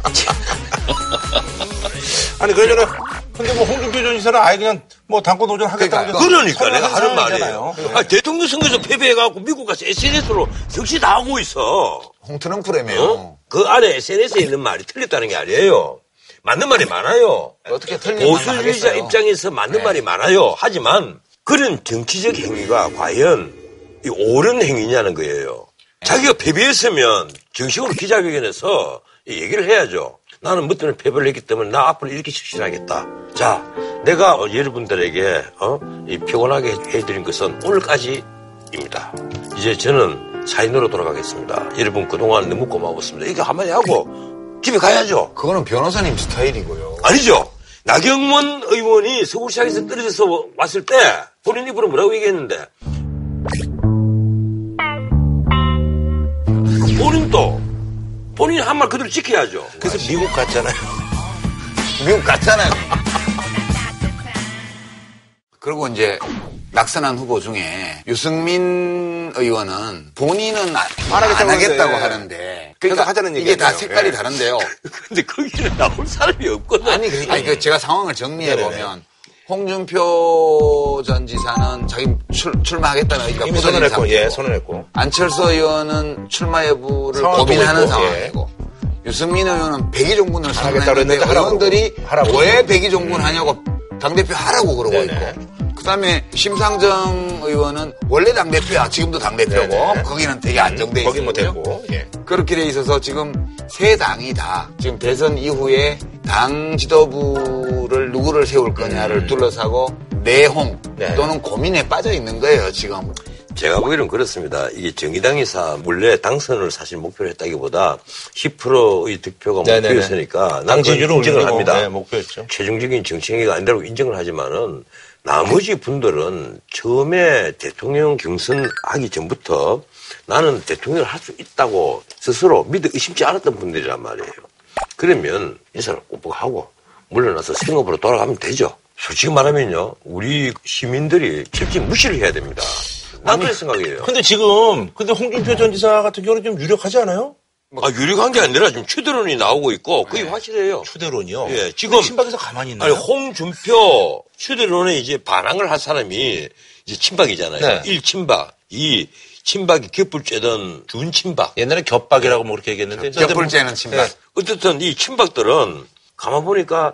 아니 그러잖아. 근데 뭐 홍준표 전 지사는 아예 그냥 뭐 당권 도전 하겠다고. 그러니까, 그러니까 내가 하는. 말이에요. 아, 대통령 선거에서 패배해갖고 미국 가서 SNS로 정치 다 하고 있어. 홍 트럼프라며요. 어? 그 안에 SNS에 있는 말이 틀렸다는 게 아니에요. 맞는 말이 많아요. 어떻게 틀린 보수주의자? 입장에서 맞는 네. 말이 많아요. 하지만 그런 정치적 행위가 과연 이 옳은 행위냐는 거예요. 자기가 패배했으면 정식으로 기자회견에서 이 얘기를 해야죠. 나는 뭐 때문에 패배를 했기 때문에 나 앞으로 이렇게 실시하겠다. 자, 내가 어, 여러분들에게 어? 이 피곤하게 해드린 것은 오늘까지입니다. 이제 저는 사인으로 돌아가겠습니다. 여러분 그동안 너무 고마웠습니다. 이렇게 한마디 하고 집에 가야죠. 그거는 변호사님 스타일이고요. 아니죠. 나경원 의원이 서울시장에서 떨어져서 왔을 때 본인 입으로 뭐라고 얘기했는데 본인도 본인이 한 말 그대로 지켜야죠. 그래서 미국 갔잖아요. 미국 갔잖아요. 그리고 이제 낙선한 후보 중에 유승민 의원은 본인은 아- 안, 하겠다고 하겠다고 하는데. 계속 하자는 이게 다. 색깔이 예. 다른데요. 근데 거기는 나올 사람이 없거든. 아니, 그, 아니, 그 제가 상황을 정리해. 보면 홍준표 전 지사는 자기 출, 출마하겠다는 의지가 이미 선언했고, 상태고 예, 선언했고. 안철수 의원은 출마 여부를 고민하는 있고, 상황이고 유승민 의원은 백의종군을 선언했는데 의원들이. 하라고. 왜 백의종군 하냐고 당대표 하라고 그러고 네네. 있고 그다음에 심상정 의원은 원래 당 대표야 지금도 당 대표고 네네. 거기는 되게 안정돼 거긴 뭐 있거든요. 됐고. 예. 그렇게 돼 있어서 지금 세 당이 다 지금 대선 이후에 당 지도부를 누구를 세울 거냐를 둘러싸고 내홍 음. 네. 또는 고민에 빠져 있는 거예요 지금. 제가 보기에는 그렇습니다. 이게 정의당에서 원래 당선을 사실 목표로 했다기보다 10%의 득표가 네네네. 목표였으니까 당 지지율을 인정을 올리고, 합니다. 네, 목표였죠. 최종적인 정치행위가 아니라고 인정을 하지만은 나머지 분들은 처음에 대통령 경선 하기 전부터 나는 대통령을 할 수 있다고 스스로 믿어 의심치 않았던 분들이란 말이에요. 그러면 이 사람 ቁ복하고 물러나서 생업으로 돌아가면 되죠. 솔직히 말하면요, 우리 시민들이 철저히 무시를 해야 됩니다. 난 그렇게 생각해요. 근데 지금, 근데 홍준표 전 지사 같은 경우는 좀 유력하지 않아요? 아, 유력한 게 아니라 지금 추대론이 나오고 있고, 그게 확실해요. 추대론이요. 예, 지금- 친박에서 가만히 있나요? 아니, 홍준표 추대론에 이제 반항을 할 사람이 이제 친박이잖아요. 네. 일 친박, 이 친박이 겹불 쬐던 준 친박. 옛날에 겹박이라고 뭐 그렇게 얘기했는데. 겹불째는 친박. 예. 어쨌든 이 친박들은 가만 보니까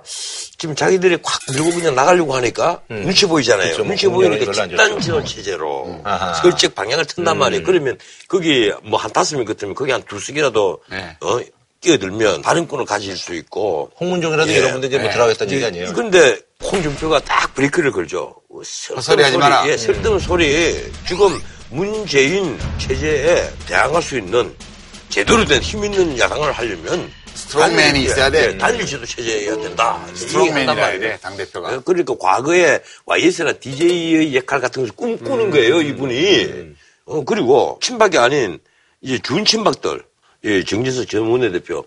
지금 자기들이 콱 밀고 그냥 나가려고 하니까 눈치 보이잖아요. 그렇죠. 뭐 눈치 공연이 보이니까 집단. 지원 체제로 아하. 설적 방향을 튼단 말이에요. 그러면 거기 뭐 한 다섯 명 같으면 거기 한 두석이라도 네. 어, 끼어들면 발언권을 가질 수 있고 홍문종이라도 예. 여러분들 이제 뭐 예. 들어가겠다는 얘기 아니에요? 근데 홍준표가 딱 브레이크를 걸죠. 헛소리 하지 마라. 예, 쓸데없는 소리. 지금 문재인 체제에 대항할 수 있는 제대로 된 힘 있는 야당을 하려면 스트롱맨이 있어야 돼. 예, 단일지도 체제여야 된다. 스트롱맨이라 해야 돼, 당대표가. 예, 그러니까 과거에 YS나 DJ의 역할 같은 것을 꿈꾸는 거예요, 이분이. 어, 그리고 친박이 아닌 이제 준친박들, 예, 정진석 전 원내대표.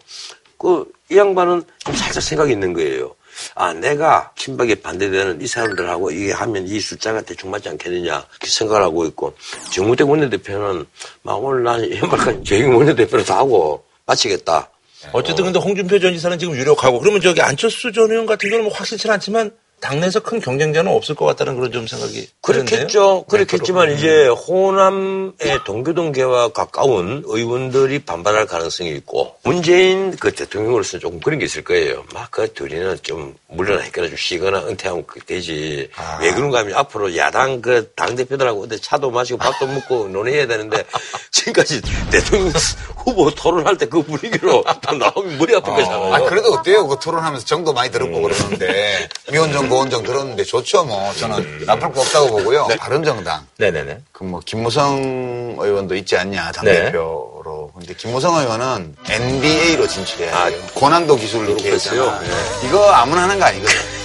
그, 이 양반은 좀 살짝 생각이 있는 거예요. 아, 내가 친박에 반대되는 이 사람들하고 이게 하면 이 숫자가 대충 맞지 않겠느냐, 이렇게 생각을 하고 있고, 정무택 원내대표는 막 오늘 난 연말까지 재임 원내대표로도 하고 마치겠다. 어쨌든 근데 홍준표 전 지사는 지금 유력하고 그러면 저기 안철수 전 의원 같은 경우는 뭐 확실치 않지만 당내에서 큰 경쟁자는 없을 것 같다는 그런 좀 생각이 그렇겠죠. 드는데요. 그렇겠지만 네, 이제 호남의 동교동계와 가까운 의원들이 반발할 가능성이 있고 문재인 그 대통령으로서 조금 그런 게 있을 거예요. 막 그 둘이는 좀 물러나니까 좀 쉬거나 은퇴하면 그렇게 되지. 아. 왜 그런가 하면 앞으로 야당 그 당 대표들하고 어디 차도 마시고 밥도 먹고 논의해야 되는데 지금까지 대통령 후보 토론할 때 그 분위기로 또 나오면 머리 아플 거잖아요. 아, 그래도 어때요? 그 토론하면서 정도 많이 들었고 그러는데. 미원정, 고원정 들었는데 좋죠, 뭐. 저는 나쁠 거 없다고 보고요. 바른정당. 네네네. 그 뭐, 김무성 의원도 있지 않냐, 당대표로. 근데 김무성 의원은 NBA로 진출해야 아, 돼요. 고난도 기술을 이렇게 그렇겠어요. 했잖아. 이거 아무나 하는 거 아니거든.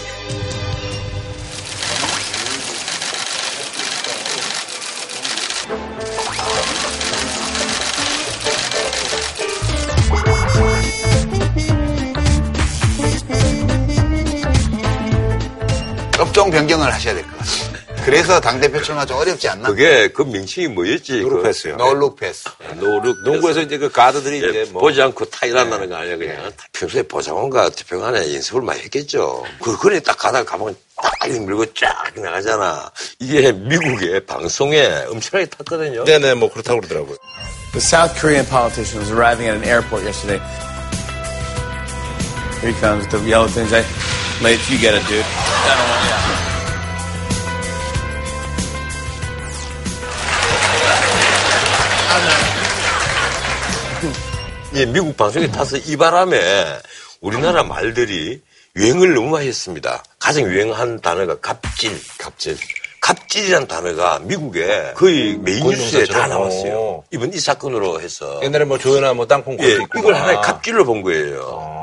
업종 변경을 하셔야 될 것 같아요. 그래서 당대표 출마 좀 어렵지 않나? 그게 그 명칭이 뭐였지? 노르패스요. 노룩 패스. 노룩 농구에서 이제 그 가드들이 예, 이제 뭐 보지 않고 타이란다는 거 아니야 그냥 평소에 보좌관과 투표관에 연습을 많이 했겠죠. 그 그래 딱 가다가 가면 딱 밀고 쫙 나가잖아. 이게 미국의 방송에 엄청나게 탔거든요. 네네 뭐 그렇다고 그러더라고요. The South Korean politician was arriving at an airport yesterday. Here he comes with the yellow things. I, Leif, you get it, dude. 예, 미국 방송에 타서 이 바람에 우리나라 말들이 유행을 너무 많이 했습니다. 가장 유행한 단어가 갑질. 갑질. 갑질이란 단어가 미국에 거의 메인 뉴스에 다 나왔어요. 이번 이 사건으로 해서. 옛날에 뭐 조연아 뭐 땅콩 예, 이걸 하나의 갑질로 본 거예요. 아.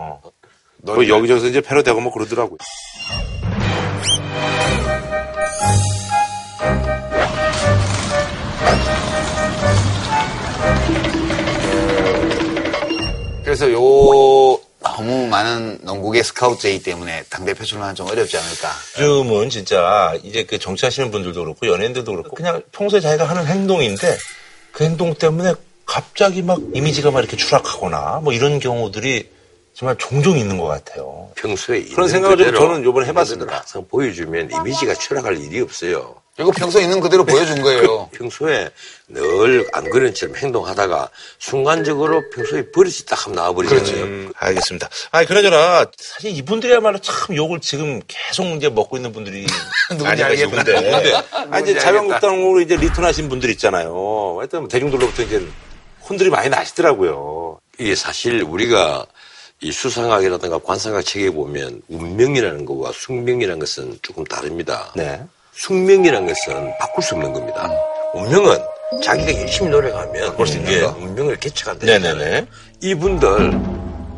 뭐 여기저기서 이제 패러되고 뭐 그러더라고요. 그래서 요 너무 많은 농구계 스카우트 제의 때문에 당대표 출마는 좀 어렵지 않을까. 요즘은 진짜 이제 그 정치하시는 분들도 그렇고 연예인들도 그렇고 그냥 평소에 자기가 하는 행동인데 그 행동 때문에 갑자기 막 이미지가 막 이렇게 추락하거나 뭐 이런 경우들이 정말 종종 있는 것 같아요. 평소에 그런 생각을 좀 그대로 저는 요번에 해봤습니다. 항상 보여주면 이미지가 추락할 일이 없어요. 이거 평소에 있는 그대로 보여준 거예요. 평소에 늘 안 그런 처럼 행동하다가 순간적으로 평소에 버릇이 딱 하면 나와버리잖아요. 음, 알겠습니다. 아, 그나저나 사실 이분들이야말로 참 욕을 지금 계속 이제 먹고 있는 분들이 누군지. 싶은데. 아, 누군지 이제 자유한국당으로 이제 리턴하신 분들 있잖아요. 하여튼 대중들로부터 이제 혼들이 많이 나시더라고요. 이게 사실 우리가 이 수상학이라든가 관상학 책에 보면 운명이라는 것과 숙명이라는 것은 조금 다릅니다. 네. 숙명이라는 것은 바꿀 수 없는 겁니다. 운명은 자기가 열심히 노력하면 바꿀 수 있는 이게 거? 운명을 개척한다. 네네네. 이분들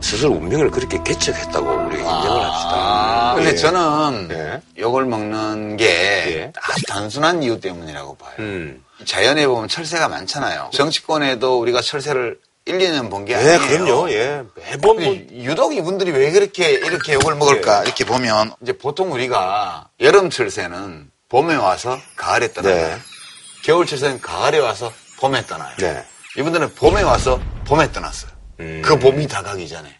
스스로 운명을 그렇게 개척했다고 우리가 인정을 합시다. 아, 근데 예. 저는 네. 욕을 먹는 게 예. 아주 단순한 이유 때문이라고 봐요. 음. 자연에 보면 철새가 많잖아요. 정치권에도 우리가 철새를 1, 2년 본게 네, 아니에요. 그럼요. 예. 매번 뭐, 유독 이분들이 왜 그렇게 이렇게 욕을 먹을까 이렇게 보면 이제 보통 우리가 여름 철 새는 봄에 와서 가을에 떠나요. 네. 겨울 철 새는 가을에 와서 봄에 떠나요. 네. 이분들은 봄에 와서 봄에 떠났어요. 음. 그 봄이 다가기 전에.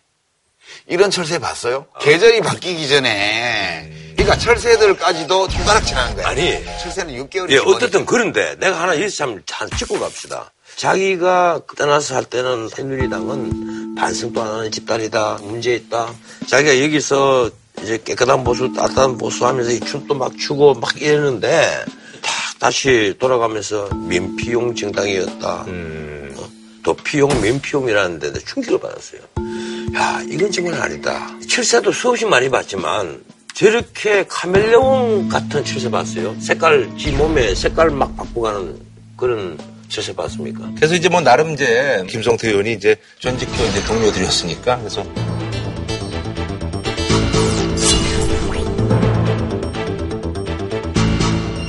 이런 철새 봤어요? 계절이 바뀌기 전에. 그러니까 철새들까지도 손가락질 하는 거예요. 아니. 철새는 6개월이 예, 어쨌든 그런데 내가 하나 여기서 참, 참 짚고 갑시다. 자기가 떠나서 할 때는 새누리당은 반성도 안 하는 집단이다. 문제 있다. 자기가 여기서 이제 깨끗한 보수, 따뜻한 보수 하면서 이 춤도 막 추고 막 이랬는데 다 다시 돌아가면서 민피용 정당이었다. 음. 어, 도피용, 민피용이라는 데데 충격을 받았어요. 야, 이건 정말 아니다. 철새도 수없이 많이 봤지만 저렇게 카멜레온 같은 철새 봤어요? 색깔, 지 몸에 색깔 막 바꿔가는 그런 철새 봤습니까? 그래서 이제 뭐 나름 이제 김성태 의원이 이제 전직도 이제 동료들이었으니까 그래서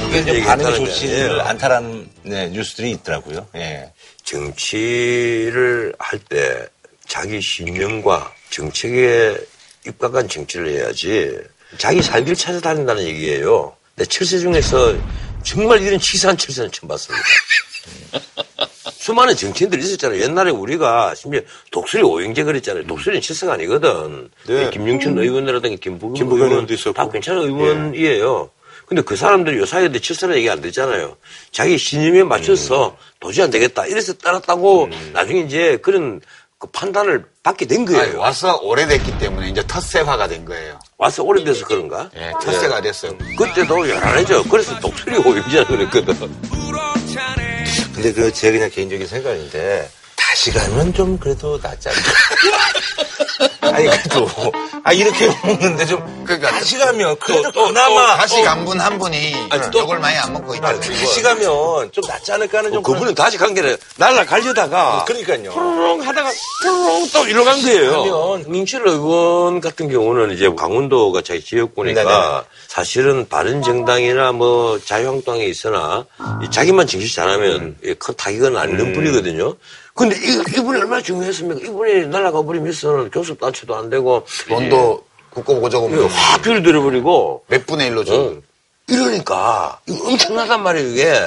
이게 이제 반응이 좋지를. 않다라는 네, 뉴스들이 있더라고요. 예. 정치를 할 때 자기 신념과 정책에 입각한 정치를 해야지 자기 살길 찾아다닌다는 얘기예요. 근데 철새 중에서 정말 이런 치사한 철새는 처음 봤습니다. 수많은 정치인들이 있었잖아요. 옛날에 우리가 심지어 독수리 오영재 그랬잖아요. 독수리는 철새가 아니거든. 네. 김영춘 의원이라든가 김부겸, 김부겸 의원 의원도 있었고. 다 괜찮은 의원이에요. 근데 그 사람들이 요 사이에 철새는 얘기 안 듣잖아요. 자기 신념에 맞춰서 도저히 안 되겠다. 이래서 따랐다고 나중에 이제 그런 그 판단을 받게 된 거예요. 아니, 와서 오래됐기 때문에 이제 텃새화가 된 거예요. 와서 오래돼서 그런가? 예, 텃새가 됐어요. 그때도 열안해져. 그래서 독수리 오영재라 그랬거든. 근데 그 제 그냥 개인적인 생각인데 다시 가면 좀 그래도 낫지 않나. 아니 그래도 아 이렇게 먹는데 좀 그러니까 다시 가면 그래도 또, 그나마 또 다시 어, 간분 한 분이 아니, 또- 욕을 많이 안 먹고 아, 있잖아요. 다시 가면 좀 낫지 않을까 하는 좀 그분은 다시 간게 아니라 날라가려다가 그러니까요. 푸르릉 하다가 푸르릉 또 이리로 간 거예요. 그러면- 민철 의원 같은 경우는 이제 강원도가 자기 지역구니까 네네. 사실은 다른 정당이나 뭐 자유한국당에 있으나 이 자기만 정치 잘하면 음. 이큰 타격은 안 있는 분이거든요. 근데 이, 이분이 얼마나 중요했습니까? 이분이 날아가 버리면서는 교섭 단체도 안 되고 돈도 국고보조금 이게 확 비를 들어버리고 몇 분의 1로 줘. 어. 이러니까 이거 엄청나단 말이에요 이게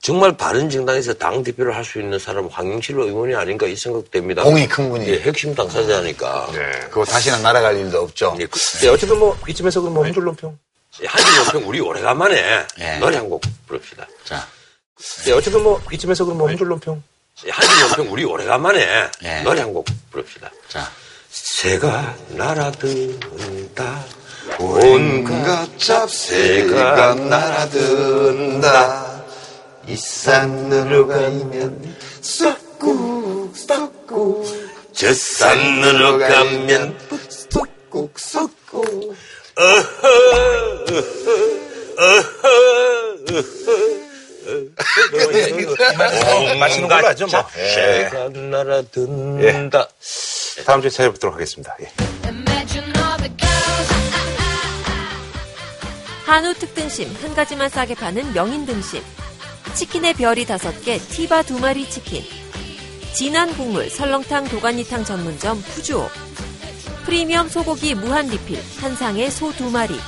정말 바른 정당에서 당 대표를 할 수 있는 사람은 황영칠 의원이 아닌가 이 생각됩니다. 공이 큰 분이. 예, 핵심 당사자니까. 그거 다시는 날아갈 일도 없죠. 예, 그- 네, 어쨌든 뭐 이쯤에서 그럼 뭐 혼줄론평. 한줄 논평 우리 오래간만에 예. 노래 한 곡 부릅시다. 자, 네, 어쨌든 뭐 이쯤에서 그럼 뭐 혼줄론평. 한줄 논평 우리 오래간만에 예. 노래 한 곡 부릅시다. 자. 새가 날아든다 온갖 잡새가 날아든다. 이 산으로 가면 썩고 썩고 저 산으로 가면 쑥국 쑥국 어허 어허 어허 마시는 걸로 하죠, 뭐. 예. 날아든다 다음 주에 찾아뵙도록 하겠습니다. 예. 한우 특등심 한 가지만 싸게 파는 명인 등심. 치킨의 별이 다섯 개, 티바 두 마리 치킨. 진한 국물 설렁탕 도가니탕 전문점 푸주오. 프리미엄 소고기 무한 리필 한상의 소두 마리.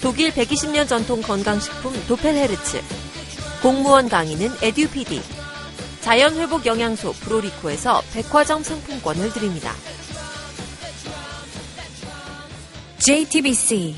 독일 120년 전통 건강식품 도펠헤르츠. 공무원 강의는 에듀피디. 자연회복 영양소 프로리코에서 백화점 상품권을 드립니다. JTBC